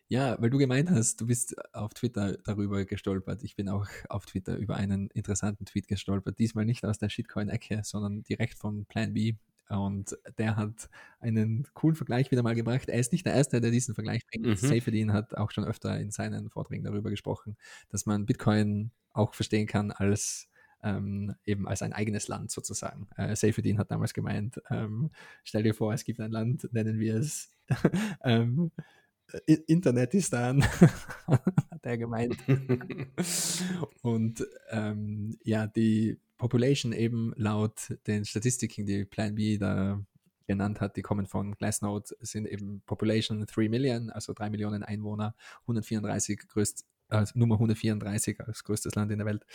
Ja, weil du gemeint hast, du bist auf Twitter darüber gestolpert. Ich bin auch auf Twitter über einen interessanten Tweet gestolpert. Diesmal nicht aus der Shitcoin-Ecke, sondern direkt von Plan B, und der hat einen coolen Vergleich wieder mal gebracht. Er ist nicht der Erste, der diesen Vergleich bringt. Mhm. Safedin hat auch schon öfter in seinen Vorträgen darüber gesprochen, dass man Bitcoin auch verstehen kann als ähm, eben als ein eigenes Land sozusagen. Äh, Safedin hat damals gemeint, ähm, stell dir vor, es gibt ein Land, nennen wir es ähm, Internetistan, hat er gemeint. Und ähm, ja, die Population eben laut den Statistiken, die Plan B da genannt hat, die kommen von Glassnode, sind eben Population 3 Million, also 3 Millionen Einwohner, 134 größt, äh, Nummer 134 als größtes Land in der Welt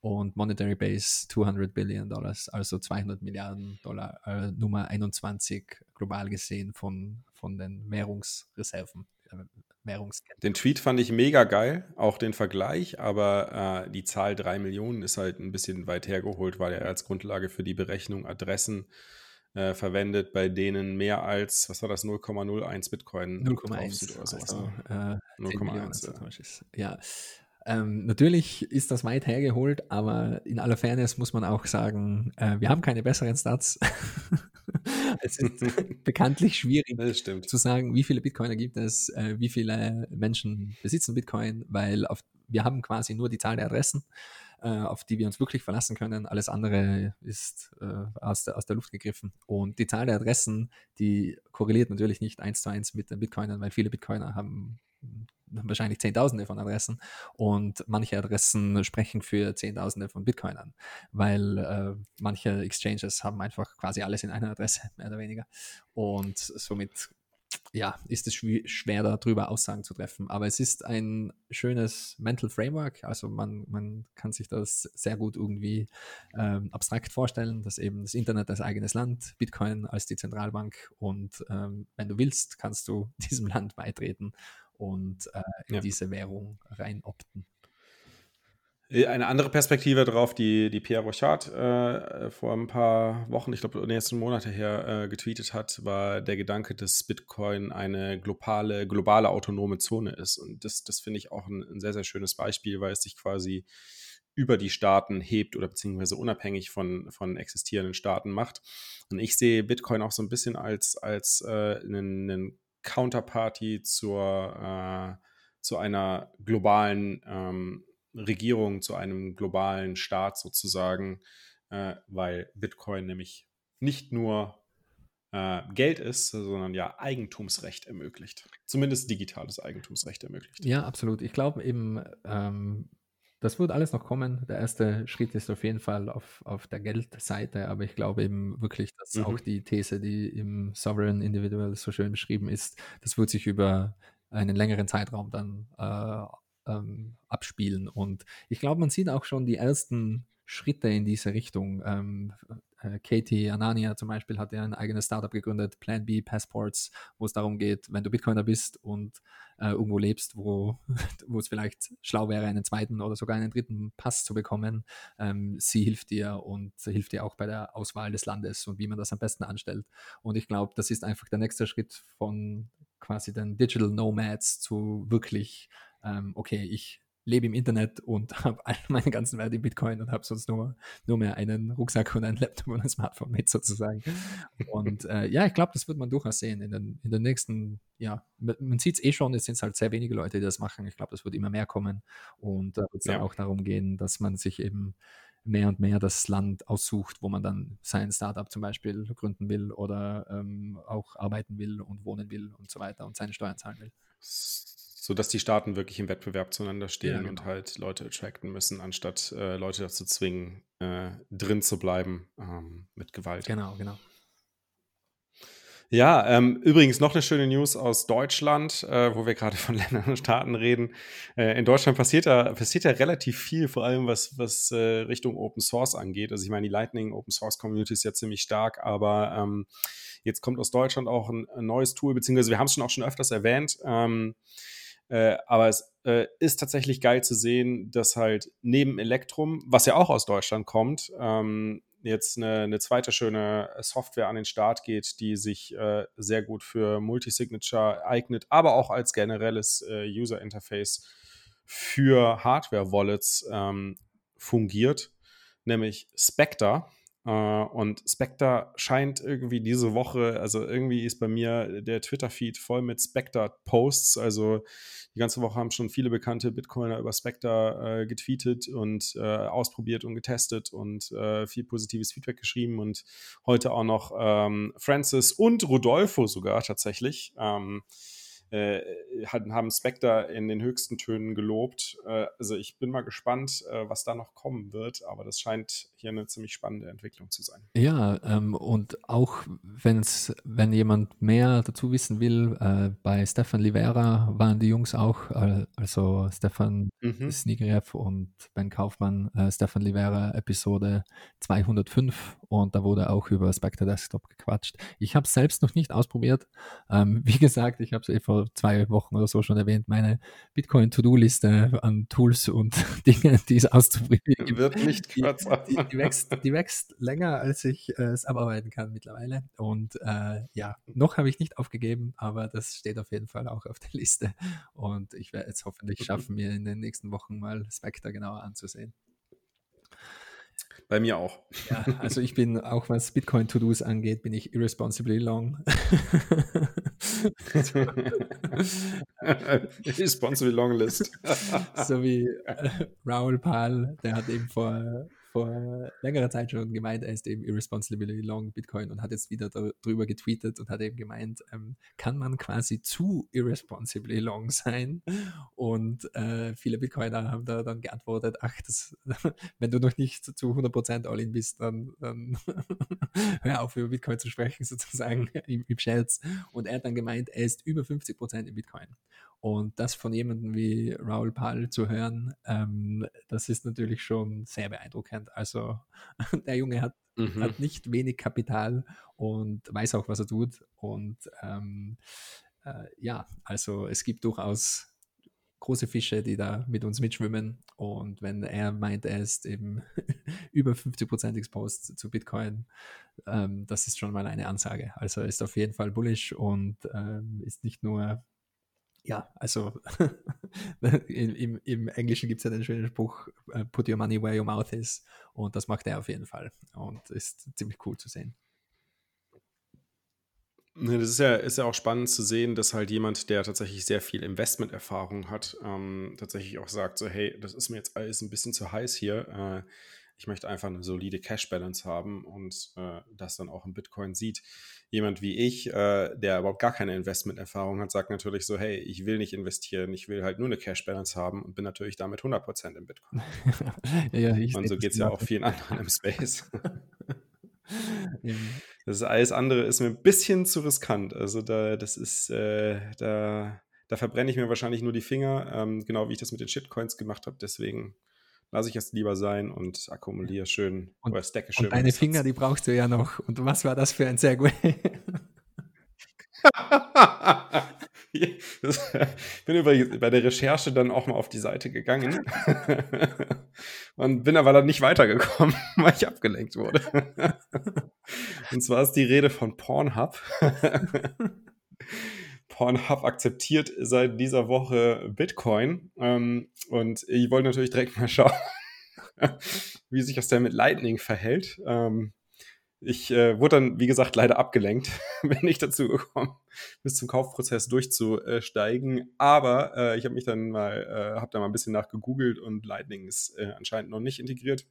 und Monetary Base 200 Billion Dollars, also 200 Milliarden Dollar, äh, Nummer 21 global gesehen von, von den Währungsreserven. Äh, Währungskette. Den Tweet fand ich mega geil, auch den Vergleich, aber äh, die Zahl 3 Millionen ist halt ein bisschen weit hergeholt, weil er als Grundlage für die Berechnung Adressen äh, verwendet, bei denen mehr als, was war das, 0,01 Bitcoin 0,1 oder sowas. Also, ne? äh, 0,1. Ja. Ähm, natürlich ist das weit hergeholt, aber in aller Fairness muss man auch sagen, äh, wir haben keine besseren Stats. es ist bekanntlich schwierig zu sagen, wie viele Bitcoiner gibt es, äh, wie viele Menschen besitzen Bitcoin, weil auf, wir haben quasi nur die Zahl der Adressen, äh, auf die wir uns wirklich verlassen können. Alles andere ist äh, aus, der, aus der Luft gegriffen. Und die Zahl der Adressen, die korreliert natürlich nicht eins zu eins mit den Bitcoinern, weil viele Bitcoiner haben wahrscheinlich Zehntausende von Adressen und manche Adressen sprechen für Zehntausende von Bitcoinern, weil äh, manche Exchanges haben einfach quasi alles in einer Adresse, mehr oder weniger. Und somit ja, ist es schwer darüber Aussagen zu treffen. Aber es ist ein schönes Mental Framework. Also man, man kann sich das sehr gut irgendwie ähm, abstrakt vorstellen, dass eben das Internet als eigenes Land, Bitcoin als die Zentralbank und ähm, wenn du willst, kannst du diesem Land beitreten und äh, in Ja. diese Währung rein opten. Äh, Eine andere Perspektive darauf, die, die Pierre Rochard äh, vor ein paar Wochen, ich glaube, nächsten Monate her äh, getweetet hat, war der Gedanke, dass Bitcoin eine globale, globale autonome Zone ist. Und das, das finde ich auch ein, ein sehr, sehr schönes Beispiel, weil es sich quasi über die Staaten hebt oder beziehungsweise unabhängig von, von existierenden Staaten macht. Und ich sehe Bitcoin auch so ein bisschen als, als äh, einen, einen Counterparty zur, äh, zu einer globalen ähm, Regierung, zu einem globalen Staat sozusagen, äh, weil Bitcoin nämlich nicht nur äh, Geld ist, sondern ja Eigentumsrecht ermöglicht. Zumindest digitales Eigentumsrecht ermöglicht. Ja, absolut. Ich glaube eben, ähm, das wird alles noch kommen. Der erste Schritt ist auf jeden Fall auf, auf der Geldseite, aber ich glaube eben wirklich, dass Mhm. auch die These, die im Sovereign Individual so schön beschrieben ist, das wird sich über einen längeren Zeitraum dann äh, ähm, abspielen. Und ich glaube, man sieht auch schon die ersten Schritte in diese Richtung. Ähm, äh, Katie Anania zum Beispiel hat ja ein eigenes Startup gegründet, Plan B Passports, wo es darum geht, wenn du Bitcoiner bist und äh, irgendwo lebst, wo, wo es vielleicht schlau wäre, einen zweiten oder sogar einen dritten Pass zu bekommen. Ähm, sie hilft dir und hilft dir auch bei der Auswahl des Landes und wie man das am besten anstellt. Und ich glaube, das ist einfach der nächste Schritt von quasi den Digital Nomads zu wirklich, ähm, okay, ich lebe im Internet und habe all meine ganzen Werte in Bitcoin und habe sonst nur, nur mehr einen Rucksack und einen Laptop und ein Smartphone mit sozusagen. Und äh, ja, ich glaube, das wird man durchaus sehen in den, in den nächsten, ja, man, sieht es eh schon, es sind halt sehr wenige Leute, die das machen. Ich glaube, das wird immer mehr kommen. Und da wird es dann Ja. auch darum gehen, dass man sich eben mehr und mehr das Land aussucht, wo man dann sein Startup zum Beispiel gründen will oder ähm, auch arbeiten will und wohnen will und so weiter und seine Steuern zahlen will. So dass die Staaten wirklich im Wettbewerb zueinander stehen Ja, und genau. halt Leute attracten müssen, anstatt äh, Leute dazu zwingen, äh, drin zu bleiben ähm, mit Gewalt. Genau, genau. Ja, ähm, übrigens noch eine schöne News aus Deutschland, äh, wo wir gerade von Ländern und Staaten reden. Äh, in Deutschland passiert da, passiert da relativ viel, vor allem was, was äh, Richtung Open Source angeht. Also ich meine, die Lightning Open Source Community ist ja ziemlich stark, aber ähm, jetzt kommt aus Deutschland auch ein, ein neues Tool, beziehungsweise wir haben es schon auch schon öfters erwähnt. Ähm, äh, aber es äh, ist tatsächlich geil zu sehen, dass halt neben Elektrum, was ja auch aus Deutschland kommt, ähm, jetzt eine, eine zweite schöne Software an den Start geht, die sich äh, sehr gut für Multisignature eignet, aber auch als generelles äh, User Interface für Hardware-Wallets ähm, fungiert, nämlich Spectre. Äh, und Spectre scheint irgendwie diese Woche, also irgendwie ist bei mir der Twitter-Feed voll mit Spectre-Posts. Also die ganze Woche haben schon viele bekannte Bitcoiner über Spectre äh, getweetet und äh, ausprobiert und getestet und äh, viel positives Feedback geschrieben. Und heute auch noch ähm, Francis und Rodolfo sogar tatsächlich. Ähm, äh, haben Spectre in den höchsten Tönen gelobt. Äh, also ich bin mal gespannt, äh, was da noch kommen wird, aber das scheint hier eine ziemlich spannende Entwicklung zu sein. Ja, ähm, und auch wenn's, wenn jemand mehr dazu wissen will, äh, bei Stefan Livera waren die Jungs auch, äh, also Stefan Mhm. Snigrev und Ben Kaufmann, äh, Stefan Livera, Episode 205 und da wurde auch über Spectre Desktop gequatscht. Ich habe es selbst noch nicht ausprobiert. Ähm, wie gesagt, ich habe es eh vor zwei Wochen oder so schon erwähnt, meine Bitcoin-To-Do-Liste an Tools und Dingen, die es auszuprobieren gibt. Wird nicht Die, kürzer. die, die, wächst, die wächst länger, als ich äh, es abarbeiten kann mittlerweile. Und äh, ja, noch habe ich nicht aufgegeben, aber das steht auf jeden Fall auch auf der Liste. Und ich werde es hoffentlich schaffen, mir in den nächsten Wochen mal Spectre genauer anzusehen. Bei mir auch. Ja, also ich bin, auch was Bitcoin-To-Dos angeht, bin ich irresponsibly long. Responsible Long List. so wie äh, Raoul Pal, der hat eben vor, vor längerer Zeit schon gemeint, er ist eben irresponsibly long Bitcoin und hat jetzt wieder darüber getweetet und hat eben gemeint, ähm, kann man quasi zu irresponsibly long sein? Und äh, viele Bitcoiner haben da dann geantwortet, ach, das, wenn du noch nicht zu 100% All-In bist, dann, dann hör auf, über Bitcoin zu sprechen, sozusagen im, im Scherz. Und er hat dann gemeint, er ist über 50% in Bitcoin. Und das von jemandem wie Raoul Pal zu hören, ähm, das ist natürlich schon sehr beeindruckend. Also der Junge hat, Mhm. hat nicht wenig Kapital und weiß auch, was er tut. Und ähm, äh, ja, also es gibt durchaus große Fische, die da mit uns mitschwimmen. Und wenn er meint, er ist eben über 50% exposed zu Bitcoin, ähm, das ist schon mal eine Ansage. Also er ist auf jeden Fall bullish und ähm, ist nicht nur, ja, also im, im, Englischen gibt es ja den schönen Spruch, äh, put your money where your mouth is. Und das macht er auf jeden Fall. Und ist ziemlich cool zu sehen. Ne, das ist ja, ist ja auch spannend zu sehen, dass halt jemand, der tatsächlich sehr viel Investmenterfahrung hat, ähm, tatsächlich auch sagt, so, hey, das ist mir jetzt alles ein bisschen zu heiß hier. Äh, ich möchte einfach eine solide Cash-Balance haben und äh, das dann auch im Bitcoin sieht. Jemand wie ich, äh, der überhaupt gar keine Investmenterfahrung hat, sagt natürlich so, hey, ich will nicht investieren, ich will halt nur eine Cash-Balance haben und bin natürlich damit 100% im Bitcoin. ja, und so geht es ja auch vielen anderen im Space. Das alles andere ist mir ein bisschen zu riskant. Also da, das ist, äh, da, da verbrenne ich mir wahrscheinlich nur die Finger, ähm, genau wie ich das mit den Shitcoins gemacht habe. Deswegen lasse ich es lieber sein und akkumuliere schön und, oder stacke schön. Und deine Finger, die brauchst du ja noch. Und was war das für ein Segway? ich bin übrigens bei der Recherche dann auch mal auf die Seite gegangen und bin aber dann nicht weitergekommen, weil ich abgelenkt wurde. Und zwar ist die Rede von Pornhub. Pornhub akzeptiert seit dieser Woche Bitcoin ähm, und ich wollte natürlich direkt mal schauen, wie sich das denn mit Lightning verhält. Ähm, ich äh, wurde dann, wie gesagt, leider abgelenkt, bin nicht dazu gekommen, bis zum Kaufprozess durchzusteigen. Aber äh, ich habe mich dann mal, äh, habe da mal ein bisschen nachgegoogelt und Lightning ist äh, anscheinend noch nicht integriert.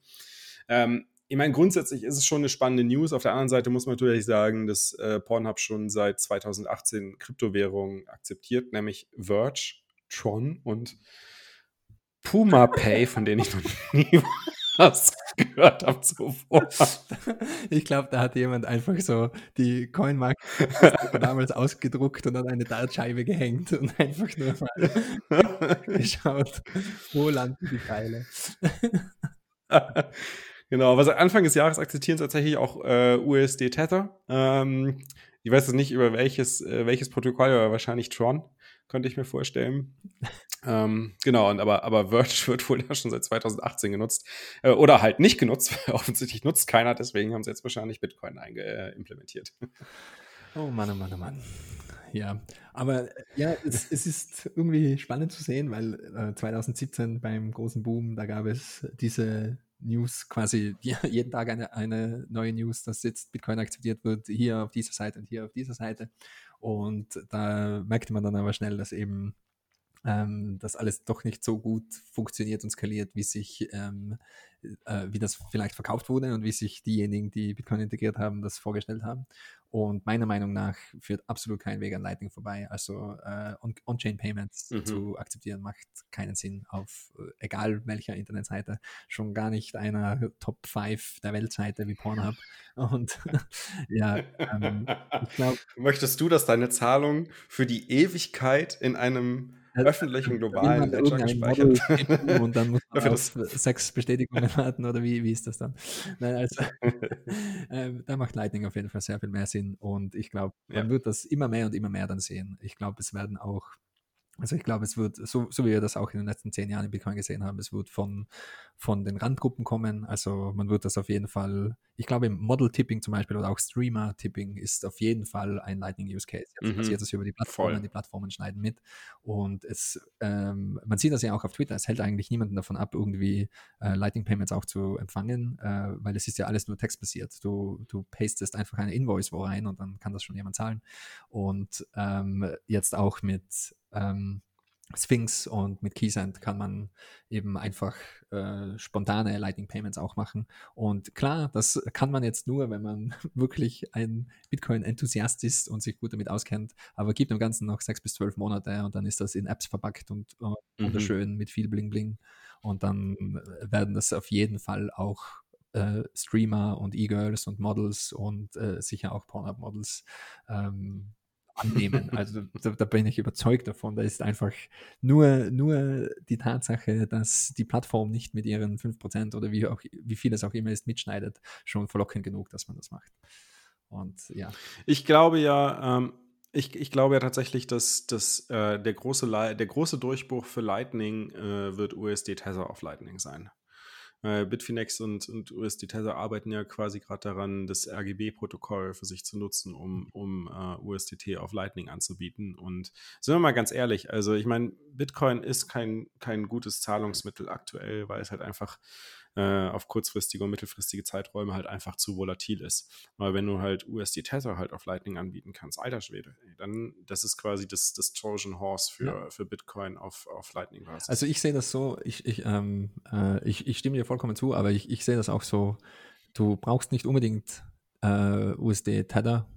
Ähm, ich meine, grundsätzlich ist es schon eine spannende News. Auf der anderen Seite muss man natürlich sagen, dass äh, Pornhub schon seit 2018 Kryptowährungen akzeptiert, nämlich Verge, Tron und Puma Pay, von denen ich noch nie was gehört habe zuvor. Ich glaube, da hat jemand einfach so die Coinmark damals ausgedruckt und an eine Dartscheibe gehängt und einfach nur mal geschaut, wo landen die Pfeile. Genau, was Anfang des Jahres akzeptieren tatsächlich auch äh, USD Tether. Ähm, ich weiß jetzt nicht über welches, äh, welches Protokoll, aber wahrscheinlich Tron könnte ich mir vorstellen. ähm, genau, und aber, aber Verge wird wohl ja schon seit 2018 genutzt. Äh, oder halt nicht genutzt, weil offensichtlich nutzt keiner, deswegen haben sie jetzt wahrscheinlich Bitcoin äh, implementiert. Oh Mann, oh Mann, oh Mann. Ja, aber ja, es, es ist irgendwie spannend zu sehen, weil äh, 2017 beim großen Boom, da gab es diese News quasi jeden Tag eine, eine neue News, dass jetzt Bitcoin akzeptiert wird, hier auf dieser Seite und hier auf dieser Seite. Und da merkte man dann aber schnell, dass eben ähm, das alles doch nicht so gut funktioniert und skaliert, wie sich ähm, äh, wie das vielleicht verkauft wurde und wie sich diejenigen, die Bitcoin integriert haben, das vorgestellt haben. Und meiner Meinung nach führt absolut kein Weg an Lightning vorbei. Also äh, On-Chain-Payments mhm. zu akzeptieren macht keinen Sinn auf äh, egal welcher Internetseite. Schon gar nicht einer Top 5 der Weltseite wie Pornhub. Und ja, ähm, ich glaube. Möchtest du, dass deine Zahlung für die Ewigkeit in einem öffentlichen globalen Ledger gespeichert. Und dann muss man auf sechs Bestätigungen warten oder wie, wie ist das dann? Nein, also äh, da macht Lightning auf jeden Fall sehr viel mehr Sinn und ich glaube, man ja. wird das immer mehr und immer mehr dann sehen. Ich glaube, es werden auch also ich glaube, es wird, so, so wie wir das auch in den letzten zehn Jahren in Bitcoin gesehen haben, es wird von, von den Randgruppen kommen. Also man wird das auf jeden Fall, ich glaube im Model-Tipping zum Beispiel oder auch Streamer-Tipping ist auf jeden Fall ein Lightning-Use-Case. Jetzt mhm. passiert das über die Plattformen, Voll. die Plattformen schneiden mit. Und es, ähm, man sieht das ja auch auf Twitter, es hält eigentlich niemanden davon ab, irgendwie äh, Lightning-Payments auch zu empfangen, äh, weil es ist ja alles nur textbasiert. Du, du pastest einfach eine Invoice wo rein und dann kann das schon jemand zahlen. Und ähm, jetzt auch mit ähm, Sphinx und mit Keysend kann man eben einfach äh, spontane Lightning Payments auch machen. Und klar, das kann man jetzt nur, wenn man wirklich ein Bitcoin-Enthusiast ist und sich gut damit auskennt, aber gibt im Ganzen noch sechs bis zwölf Monate und dann ist das in Apps verpackt und äh, mhm. wunderschön mit viel Bling Bling. Und dann werden das auf jeden Fall auch äh, Streamer und E-Girls und Models und äh, sicher auch Pornhub-Models ähm, annehmen. Also da, da, bin ich überzeugt davon. Da ist einfach nur, nur die Tatsache, dass die Plattform nicht mit ihren 5% oder wie, auch, wie viel es auch immer ist, mitschneidet, schon verlockend genug, dass man das macht. Und ja. Ich glaube ja, ähm, ich, ich glaube ja tatsächlich, dass, dass äh, der, große der große Durchbruch für Lightning äh, wird USD Tether auf Lightning sein. Äh, Bitfinex und, und USD Tether arbeiten ja quasi gerade daran, das RGB-Protokoll für sich zu nutzen, um, um äh, USDT auf Lightning anzubieten. Und sind wir mal ganz ehrlich, also ich meine, Bitcoin ist kein, kein gutes Zahlungsmittel aktuell, weil es halt einfach äh, auf kurzfristige und mittelfristige Zeiträume halt einfach zu volatil ist. Aber wenn du halt USD Tether halt auf Lightning anbieten kannst, alter Schwede, ey, dann das ist quasi das, das Trojan Horse für, ja. für Bitcoin auf, auf Lightning Basis. Also ich sehe das so, ich, ich, ähm, äh, ich, ich stimme dir vollkommen zu, aber ich, ich sehe das auch so, du brauchst nicht unbedingt äh, USD Tether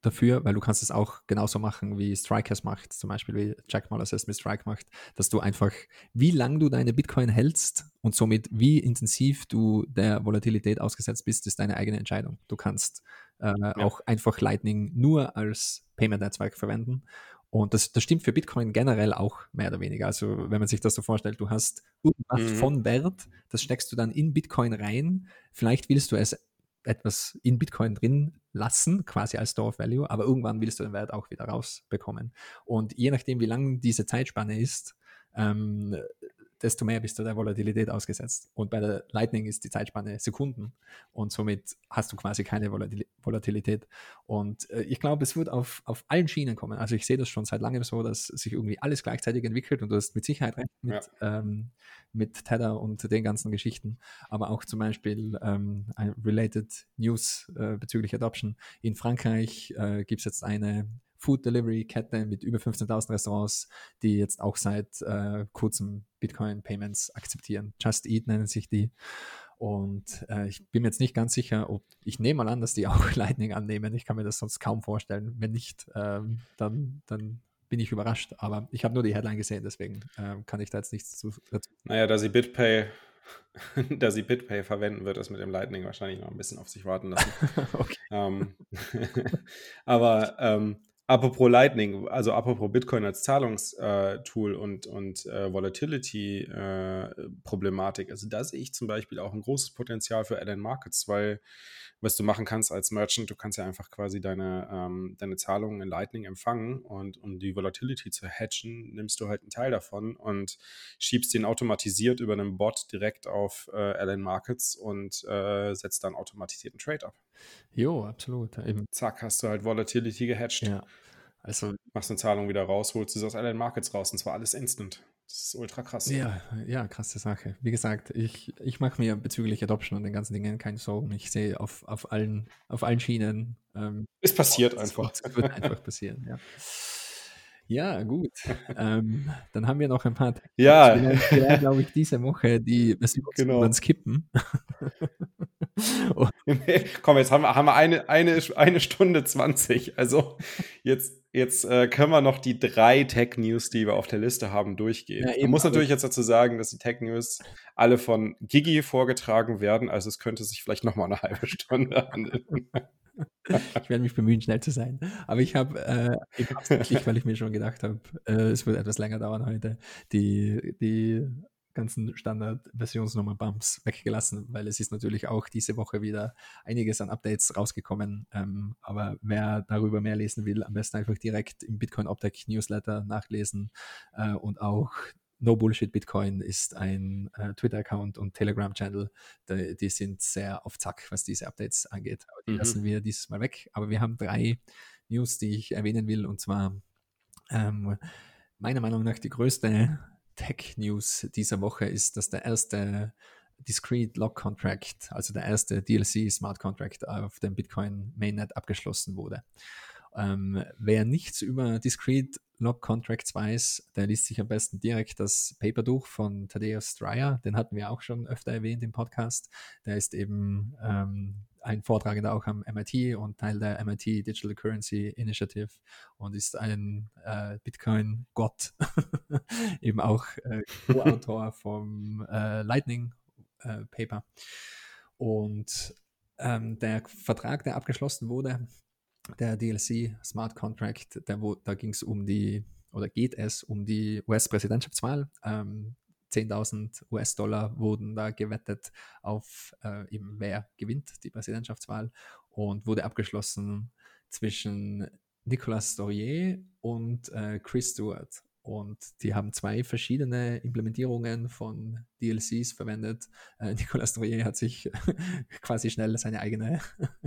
dafür, weil du kannst es auch genauso machen, wie Strike es macht, zum Beispiel wie Jack Molasses mit Strike macht, dass du einfach, wie lang du deine Bitcoin hältst und somit wie intensiv du der Volatilität ausgesetzt bist, ist deine eigene Entscheidung. Du kannst äh, ja. auch einfach Lightning nur als Payment-Netzwerk verwenden und das, das stimmt für Bitcoin generell auch mehr oder weniger. Also wenn man sich das so vorstellt, du hast irgendwas mhm. von Wert, das steckst du dann in Bitcoin rein. Vielleicht willst du es etwas in Bitcoin drin lassen, quasi als Store of Value, aber irgendwann willst du den Wert auch wieder rausbekommen. Und je nachdem, wie lang diese Zeitspanne ist, ähm, desto mehr bist du der Volatilität ausgesetzt. Und bei der Lightning ist die Zeitspanne Sekunden und somit hast du quasi keine Volatilität. Und äh, ich glaube, es wird auf, auf allen Schienen kommen. Also ich sehe das schon seit langem so, dass sich irgendwie alles gleichzeitig entwickelt und du hast mit Sicherheit recht mit, ja. ähm, mit Tether und den ganzen Geschichten, aber auch zum Beispiel ähm, related News äh, bezüglich Adoption. In Frankreich äh, gibt es jetzt eine Food Delivery Kette mit über 15.000 Restaurants, die jetzt auch seit äh, kurzem Bitcoin Payments akzeptieren. Just Eat nennen sich die. Und äh, ich bin mir jetzt nicht ganz sicher, ob ich nehme mal an, dass die auch Lightning annehmen. Ich kann mir das sonst kaum vorstellen. Wenn nicht, ähm, dann, dann bin ich überrascht. Aber ich habe nur die Headline gesehen, deswegen äh, kann ich da jetzt nichts zu. Dazu. Naja, da sie BitPay, da sie BitPay verwenden, wird das mit dem Lightning wahrscheinlich noch ein bisschen auf sich warten lassen. okay. ähm, aber ähm, Apropos Lightning, also apropos Bitcoin als Zahlungstool und, und äh, Volatility-Problematik, äh, also da sehe ich zum Beispiel auch ein großes Potenzial für Add Markets, weil was du machen kannst als Merchant, du kannst ja einfach quasi deine, ähm, deine Zahlungen in Lightning empfangen und um die Volatility zu hatchen, nimmst du halt einen Teil davon und schiebst den automatisiert über einen Bot direkt auf äh, Add Markets und äh, setzt dann automatisierten Trade ab. Jo, absolut. Eben. Zack, hast du halt Volatility gehatcht. Ja. Also machst eine Zahlung wieder raus, holst du aus allen Markets raus und zwar alles instant. Das ist ultra krass. Ja, ja, krasse Sache. Wie gesagt, ich, ich mache mir bezüglich Adoption und den ganzen Dingen keine Sorgen. Ich sehe auf, auf, allen, auf allen Schienen. Ähm, es passiert einfach. Es wird einfach passieren, ja. Ja, gut. ähm, dann haben wir noch ein paar. Ja. Wir werden, glaube ich, diese Woche die Version genau. skippen. nee, komm, jetzt haben wir, haben wir eine, eine, eine Stunde 20. Also jetzt, jetzt äh, können wir noch die drei Tech-News, die wir auf der Liste haben, durchgehen. Ja, Man muss natürlich jetzt dazu sagen, dass die Tech-News alle von Gigi vorgetragen werden. Also es könnte sich vielleicht noch mal eine halbe Stunde handeln. ich werde mich bemühen, schnell zu sein. Aber ich habe äh, absichtlich, weil ich mir schon gedacht habe, äh, es wird etwas länger dauern heute, die, die ganzen Standard-Versionsnummer-Bumps weggelassen, weil es ist natürlich auch diese Woche wieder einiges an Updates rausgekommen. Ähm, aber wer darüber mehr lesen will, am besten einfach direkt im Bitcoin Optech Newsletter nachlesen äh, und auch No Bullshit Bitcoin ist ein äh, Twitter-Account und Telegram-Channel. Die, die, sind sehr auf Zack, was diese Updates angeht. Aber die mhm. lassen wir dieses Mal weg. Aber wir haben drei News, die ich erwähnen will. Und zwar ähm, meiner Meinung nach die größte Tech-News dieser Woche ist, dass der erste Discrete Lock Contract, also der erste DLC Smart Contract auf dem Bitcoin Mainnet abgeschlossen wurde. Ähm, wer nichts über Discrete Log Contracts weiß, der liest sich am besten direkt das Paper durch von Thaddeus Stryer. Den hatten wir auch schon öfter erwähnt im Podcast. Der ist eben ähm, ein Vortragender auch am MIT und Teil der MIT Digital Currency Initiative und ist ein äh, Bitcoin-Gott, eben auch äh, Co-Autor vom äh, Lightning äh, Paper. Und ähm, der Vertrag, der abgeschlossen wurde, der DLC Smart Contract, der, wo, da ging es um die, oder geht es um die US-Präsidentschaftswahl. Ähm, 10.000 US-Dollar wurden da gewettet auf äh, eben wer gewinnt die Präsidentschaftswahl und wurde abgeschlossen zwischen Nicolas Dorier und äh, Chris Stewart. Und die haben zwei verschiedene Implementierungen von DLCs verwendet. Äh, Nicolas Dorier hat sich quasi schnell seine eigene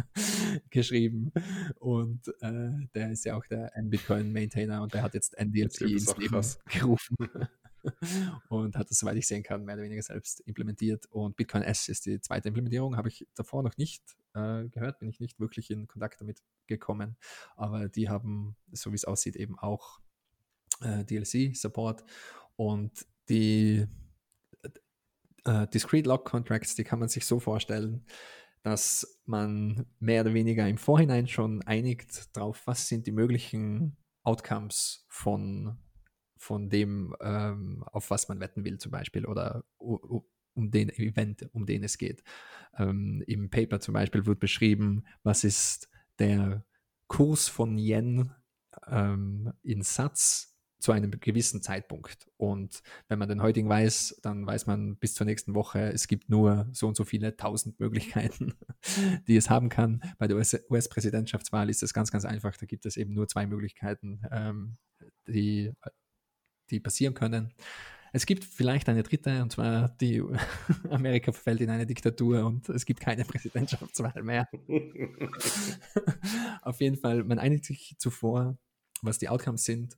geschrieben. Und äh, der ist ja auch der N-Bitcoin-Maintainer und der hat jetzt NDLC ins Leben gerufen. und hat das, soweit ich sehen kann, mehr oder weniger selbst implementiert. Und Bitcoin S ist die zweite Implementierung, habe ich davor noch nicht äh, gehört, bin ich nicht wirklich in Kontakt damit gekommen. Aber die haben, so wie es aussieht, eben auch äh, DLC-Support und die äh, Discrete Log Contracts, die kann man sich so vorstellen, dass man mehr oder weniger im Vorhinein schon einigt darauf, was sind die möglichen Outcomes von, von dem, ähm, auf was man wetten will zum Beispiel oder um den Event, um den es geht. Ähm, Im Paper zum Beispiel wird beschrieben, was ist der Kurs von Yen ähm, in Satz zu einem gewissen Zeitpunkt. Und wenn man den heutigen weiß, dann weiß man bis zur nächsten Woche, es gibt nur so und so viele tausend Möglichkeiten, die es haben kann. Bei der US-Präsidentschaftswahl ist es ganz, ganz einfach. Da gibt es eben nur zwei Möglichkeiten, ähm, die, die passieren können. Es gibt vielleicht eine dritte, und zwar die Amerika verfällt in eine Diktatur und es gibt keine Präsidentschaftswahl mehr. Auf jeden Fall, man einigt sich zuvor, was die Outcomes sind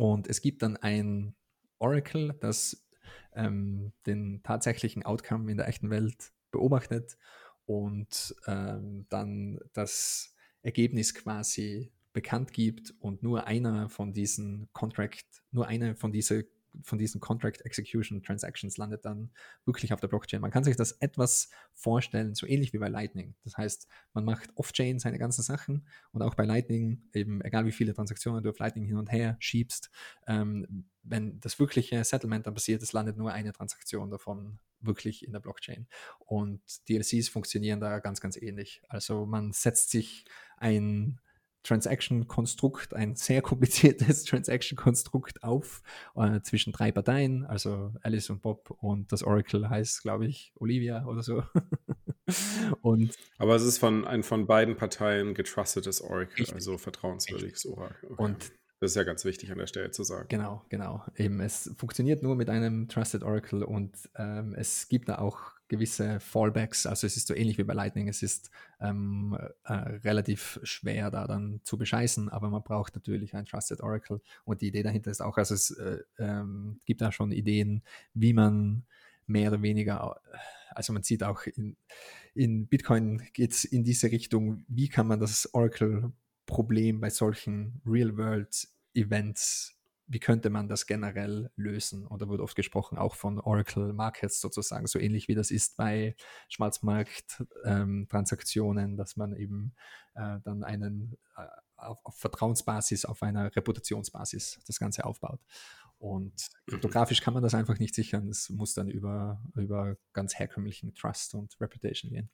und es gibt dann ein Oracle, das ähm, den tatsächlichen Outcome in der echten Welt beobachtet und ähm, dann das Ergebnis quasi bekannt gibt und nur einer von diesen Contract, nur eine von dieser von diesen Contract Execution Transactions landet dann wirklich auf der Blockchain. Man kann sich das etwas vorstellen, so ähnlich wie bei Lightning. Das heißt, man macht off-chain seine ganzen Sachen und auch bei Lightning, eben egal wie viele Transaktionen du auf Lightning hin und her schiebst, ähm, wenn das wirkliche Settlement dann passiert, es landet nur eine Transaktion davon wirklich in der Blockchain. Und DLCs funktionieren da ganz, ganz ähnlich. Also man setzt sich ein Transaction-Konstrukt, ein sehr kompliziertes Transaction-Konstrukt auf äh, zwischen drei Parteien, also Alice und Bob und das Oracle heißt, glaube ich, Olivia oder so. und Aber es ist von ein von beiden Parteien getrustetes Oracle, richtig, also vertrauenswürdiges Oracle. Okay. Und das ist ja ganz wichtig an der Stelle zu sagen. Genau, genau. Eben, es funktioniert nur mit einem Trusted Oracle und ähm, es gibt da auch gewisse Fallbacks. Also es ist so ähnlich wie bei Lightning. Es ist ähm, äh, relativ schwer da dann zu bescheißen, aber man braucht natürlich ein Trusted Oracle. Und die Idee dahinter ist auch, also es äh, ähm, gibt da schon Ideen, wie man mehr oder weniger, also man sieht auch in, in Bitcoin geht es in diese Richtung, wie kann man das Oracle Problem bei solchen Real-World-Events? Wie könnte man das generell lösen? Und da wird oft gesprochen auch von Oracle Markets sozusagen, so ähnlich wie das ist bei Schwarzmarkt-Transaktionen, ähm, dass man eben äh, dann einen äh, auf, auf, Vertrauensbasis, auf einer Reputationsbasis das Ganze aufbaut. Und mhm. kryptografisch kann man das einfach nicht sichern. Es muss dann über, über ganz herkömmlichen Trust und Reputation gehen.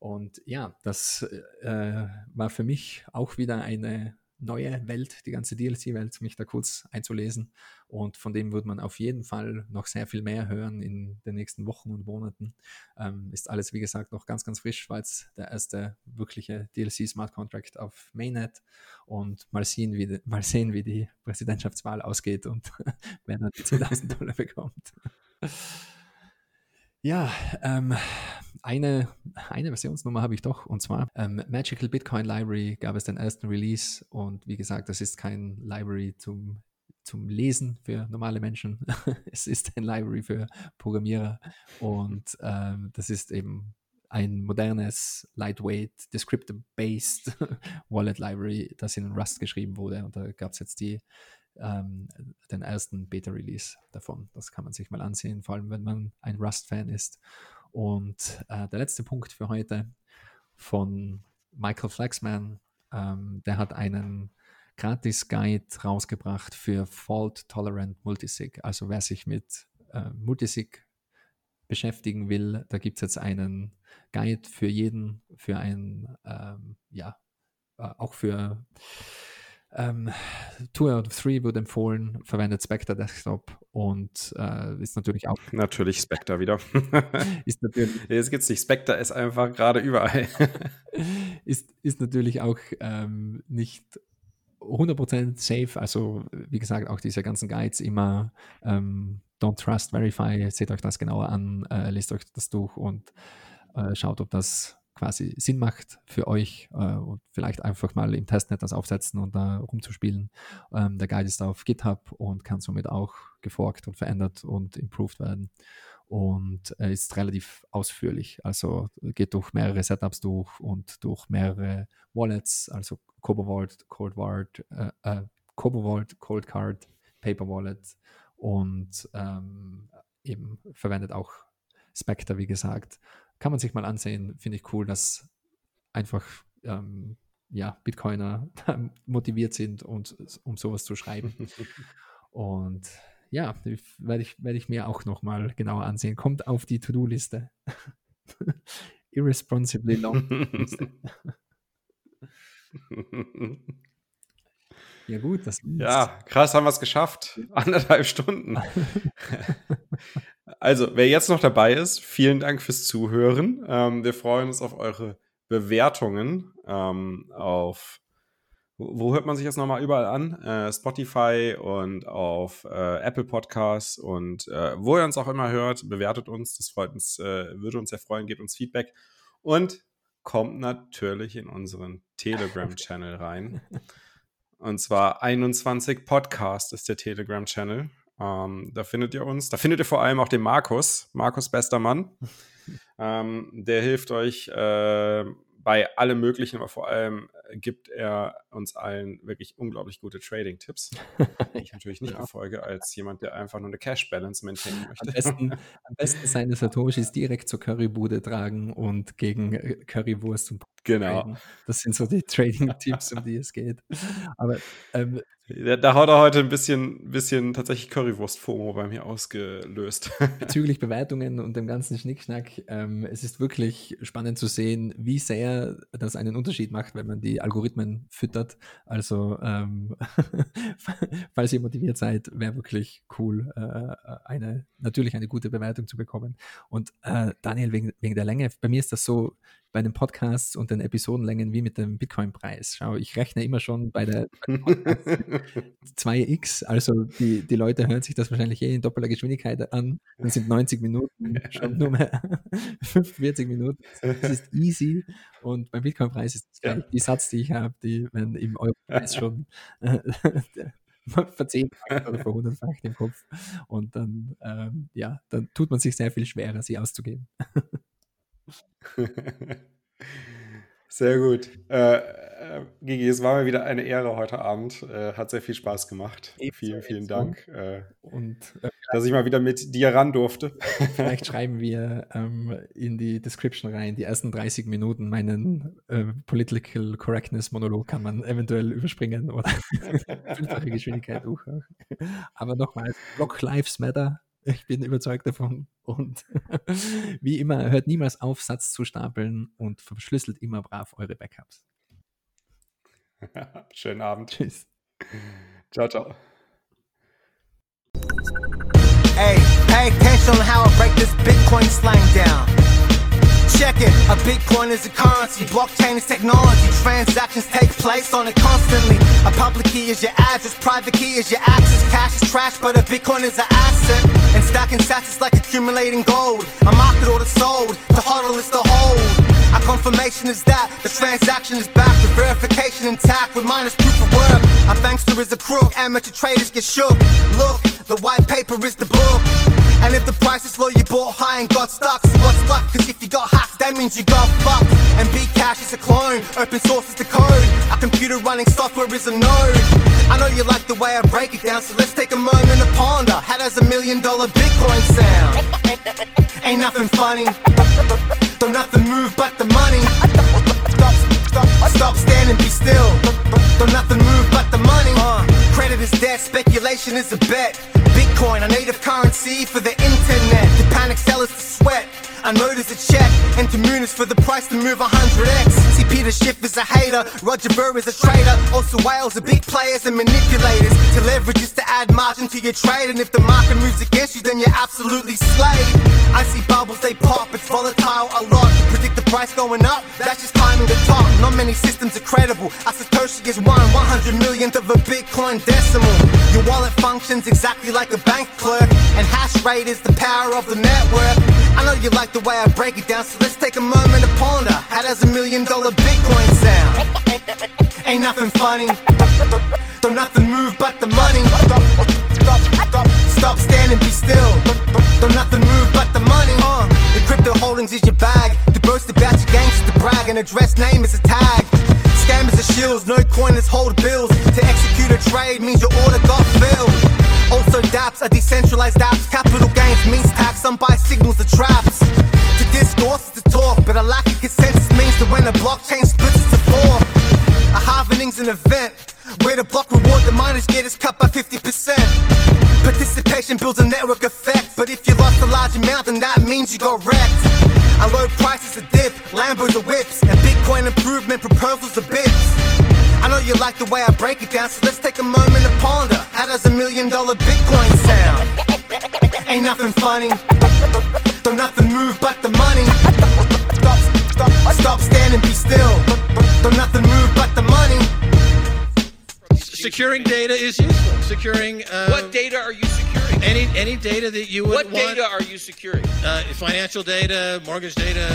Und ja, das äh, war für mich auch wieder eine neue Welt, die ganze DLC-Welt, mich da kurz einzulesen. Und von dem wird man auf jeden Fall noch sehr viel mehr hören in den nächsten Wochen und Monaten. Ähm, ist alles, wie gesagt, noch ganz, ganz frisch, weil es der erste wirkliche DLC Smart Contract auf Mainnet. Und mal sehen, wie die, mal sehen, wie die Präsidentschaftswahl ausgeht und wer dann die 10.000 Dollar bekommt. Ja, ähm, eine, eine Versionsnummer habe ich doch, und zwar ähm, Magical Bitcoin Library gab es den ersten Release und wie gesagt, das ist kein Library zum, zum Lesen für normale Menschen. es ist ein Library für Programmierer und ähm, das ist eben ein modernes, lightweight, descriptor-based Wallet Library, das in Rust geschrieben wurde. Und da gab es jetzt die ähm, den ersten Beta-Release davon. Das kann man sich mal ansehen, vor allem wenn man ein Rust-Fan ist. Und äh, der letzte Punkt für heute von Michael Flexman, ähm, der hat einen Gratis-Guide rausgebracht für Fault-Tolerant Multisig. Also wer sich mit äh, Multisig beschäftigen will, da gibt es jetzt einen Guide für jeden, für ein, ähm, ja, äh, auch für ähm, Two out of Three wird empfohlen, verwendet Spectre Desktop und äh, ist natürlich auch. Natürlich Spectre wieder. ist natürlich, Jetzt gibt's nicht. Spectre ist einfach gerade überall. ist, ist natürlich auch ähm, nicht 100% safe. Also, wie gesagt, auch diese ganzen Guides immer ähm, Don't Trust, Verify. Seht euch das genauer an, äh, lest euch das durch und äh, schaut, ob das quasi Sinn macht für euch äh, und vielleicht einfach mal im Testnet das aufsetzen und da rumzuspielen. Ähm, der Guide ist auf GitHub und kann somit auch geforkt und verändert und improved werden und äh, ist relativ ausführlich. Also geht durch mehrere Setups durch und durch mehrere Wallets, also Cobo Vault, Cold Vault, äh, äh, Cobo Vault, Cold Card, Paper Wallet und ähm, eben verwendet auch Spectre, wie gesagt. Kann man sich mal ansehen, finde ich cool, dass einfach ähm, ja, Bitcoiner motiviert sind, und, um sowas zu schreiben. und ja, werde ich, werd ich mir auch nochmal genauer ansehen. Kommt auf die To-Do-Liste. Irresponsibly long. Ja, gut. Das ja, krass, haben wir es geschafft. Anderthalb Stunden. also, wer jetzt noch dabei ist, vielen Dank fürs Zuhören. Ähm, wir freuen uns auf eure Bewertungen ähm, auf wo hört man sich das nochmal überall an? Äh, Spotify und auf äh, Apple Podcasts und äh, wo ihr uns auch immer hört, bewertet uns. Das freut uns, äh, würde uns sehr freuen, gebt uns Feedback und kommt natürlich in unseren Telegram-Channel rein. Und zwar 21 Podcast ist der Telegram-Channel. Ähm, da findet ihr uns. Da findet ihr vor allem auch den Markus. Markus, bester Mann. ähm, der hilft euch äh, bei allem Möglichen, aber vor allem gibt er uns allen wirklich unglaublich gute Trading-Tipps, die ich natürlich nicht ja. befolge, als jemand, der einfach nur eine Cash-Balance maintainen möchte. Am besten, am besten seine Satoshis direkt zur Currybude tragen und gegen äh, Currywurst und Genau. Traden. Das sind so die Trading-Tipps, um die es geht. Aber ähm, da, da hat er heute ein bisschen, bisschen tatsächlich Currywurst-FOMO bei mir ausgelöst. Bezüglich Bewertungen und dem ganzen Schnickschnack, ähm, es ist wirklich spannend zu sehen, wie sehr das einen Unterschied macht, wenn man die Algorithmen füttert. Also, ähm, falls ihr motiviert seid, wäre wirklich cool, äh, eine, natürlich eine gute Bewertung zu bekommen. Und äh, Daniel, wegen, wegen der Länge, bei mir ist das so, bei den Podcasts und den Episodenlängen wie mit dem Bitcoin-Preis. Schau, ich rechne immer schon bei der, bei 2x, also die, die Leute hören sich das wahrscheinlich eh in doppelter Geschwindigkeit an. Dann sind 90 Minuten schon nur mehr 45 Minuten. Das ist easy. Und beim Bitcoin-Preis ist das ja. die Satz, die ich habe, die, wenn im Euro-Preis schon äh, verzehnfacht oder verhundertfacht im Kopf. Und dann, ähm, ja, dann tut man sich sehr viel schwerer, sie auszugeben. Sehr gut. Äh, äh, Gigi, es war mir wieder eine Ehre heute Abend. Äh, hat sehr viel Spaß gemacht. Ebenso, vielen, vielen ebenso. Dank. Äh, und äh, dass ich mal wieder mit dir ran durfte. Vielleicht schreiben wir ähm, in die Description rein, die ersten 30 Minuten meinen Political Correctness Monolog kann man eventuell überspringen oder fünffache Geschwindigkeit. Aber nochmal, Block Lives Matter ich bin überzeugt davon. Und wie immer, hört niemals auf, Satz zu stapeln und verschlüsselt immer brav eure Backups. Schönen Abend. Tschüss. Ciao, ciao. Hey, pay attention on how I break this Bitcoin slang down. Check it, a Bitcoin is a currency, blockchain is technology, transactions take place on it constantly. A public key is your address, private key is your access, cash is trash, but a Bitcoin is an asset. Stacking sats is like accumulating gold. A market order sold, the hodl is the hold. A confirmation is that the transaction is back, the verification intact with minus proof of work. A bankster is a crook, amateur traders get shook. Look, the white paper is the book. And if the price is low, you bought high and got stuck. So what's luck? Cause if you got hacked, that means you got fucked. And Bcash is a clone, open source is the code. A computer running software is a node. I know you like the way I break it down, so let's take a moment to ponder. How does a million dollar Bitcoin sound? Ain't nothing funny. Don't nothing move but the money. Stop, stop, stop standing, be still. Don't nothing move but the is debt, speculation is a bet. Bitcoin, a native currency for the internet. The panic sellers to sweat. I know there's a check, and is for the price to move 100x. See, Peter Schiff is a hater, Roger Ver is a trader. Also, whales are big players and manipulators. To leverage is to add margin to your trade, and if the market moves against you, then you're absolutely slayed. I see bubbles, they pop, it's volatile a lot. To predict the price going up, that's just timing the top. Not many systems are credible. A Satoshi is one 100 millionth of a Bitcoin decimal. Your wallet functions exactly like a bank clerk, and hash rate is the power of the network. I know you like the way I break it down, so let's take a moment to ponder. How does a million dollar Bitcoin sound? Ain't nothing funny. Don't nothing move but the money. Stop standing, be still. Don't nothing move but the money. Uh, the crypto holdings is your bag. To boast about your to brag. An address name is a tag. Scammers are shields, no coiners hold bills. To execute a trade means your order got filled. Also, dApps are decentralized apps. Capital gains means tax. Some buy signals are traps. To discourse is to talk, but a lack of consensus means that when a blockchain splits it's to four. A halvening's an event where the block reward the miners get is cut by 50%. Participation builds a network effect, but if you lost a large amount, then that means you got wrecked. A low price is a dip, Lambos are whips, and Bitcoin improvement proposals are bits. I know you like the way I break it down, so let's take a moment to ponder. Million dollar Bitcoin sound? Ain't nothing funny. Don't nothing move but the money. Stop, stop, stop standing, be still. Don't nothing Securing data is useful. Securing uh, What data are you securing? any any data that you would What want. data are you securing? uh, financial data, mortgage data.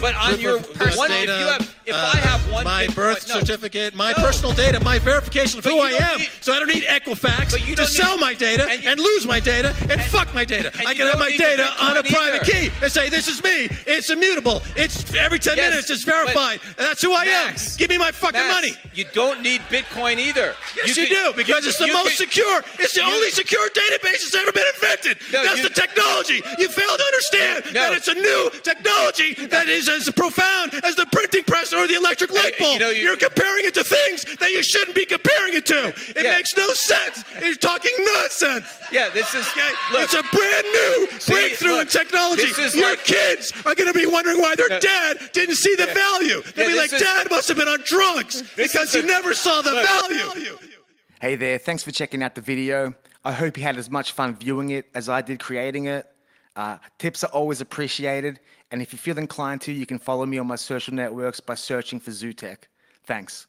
But on your of birth person- if you have- if I have one my Bitcoin- birth no. certificate, my No. personal data, my verification of But who I am, need- so I don't need Equifax you to don't sell need- my data and and, lose my data and, fuck my data. I can have my data on a private either. key and say this is me. It's immutable. It's every ten Yes, minutes. It's verified. and that's who I Max, am. Give me my fucking Max, money. You don't need Bitcoin either. Yes, you, can- do because you it's the most can- secure. It's the you- only secure database that's ever been invented. No, that's you- the technology. You fail to understand No. that it's a new technology that is as profound as the printing press or the electric light you bulb. you- are comparing it to things that you shouldn't be comparing it to. It Yeah. makes no sense. You're talking nonsense. Yeah, this is. Okay? Look, it's a brand new See, breakthrough in technology. Your like- kids are going to be wondering why their No. dad didn't see the value. They'll Yeah, be like, is- Dad must have been on drugs because he a- never saw the Look. value. Hey there, thanks for checking out the video. I hope you had as much fun viewing it as I did creating it. Uh, tips are always appreciated, and if you feel inclined to, you can follow me on my social networks by searching for Zootech. Thanks.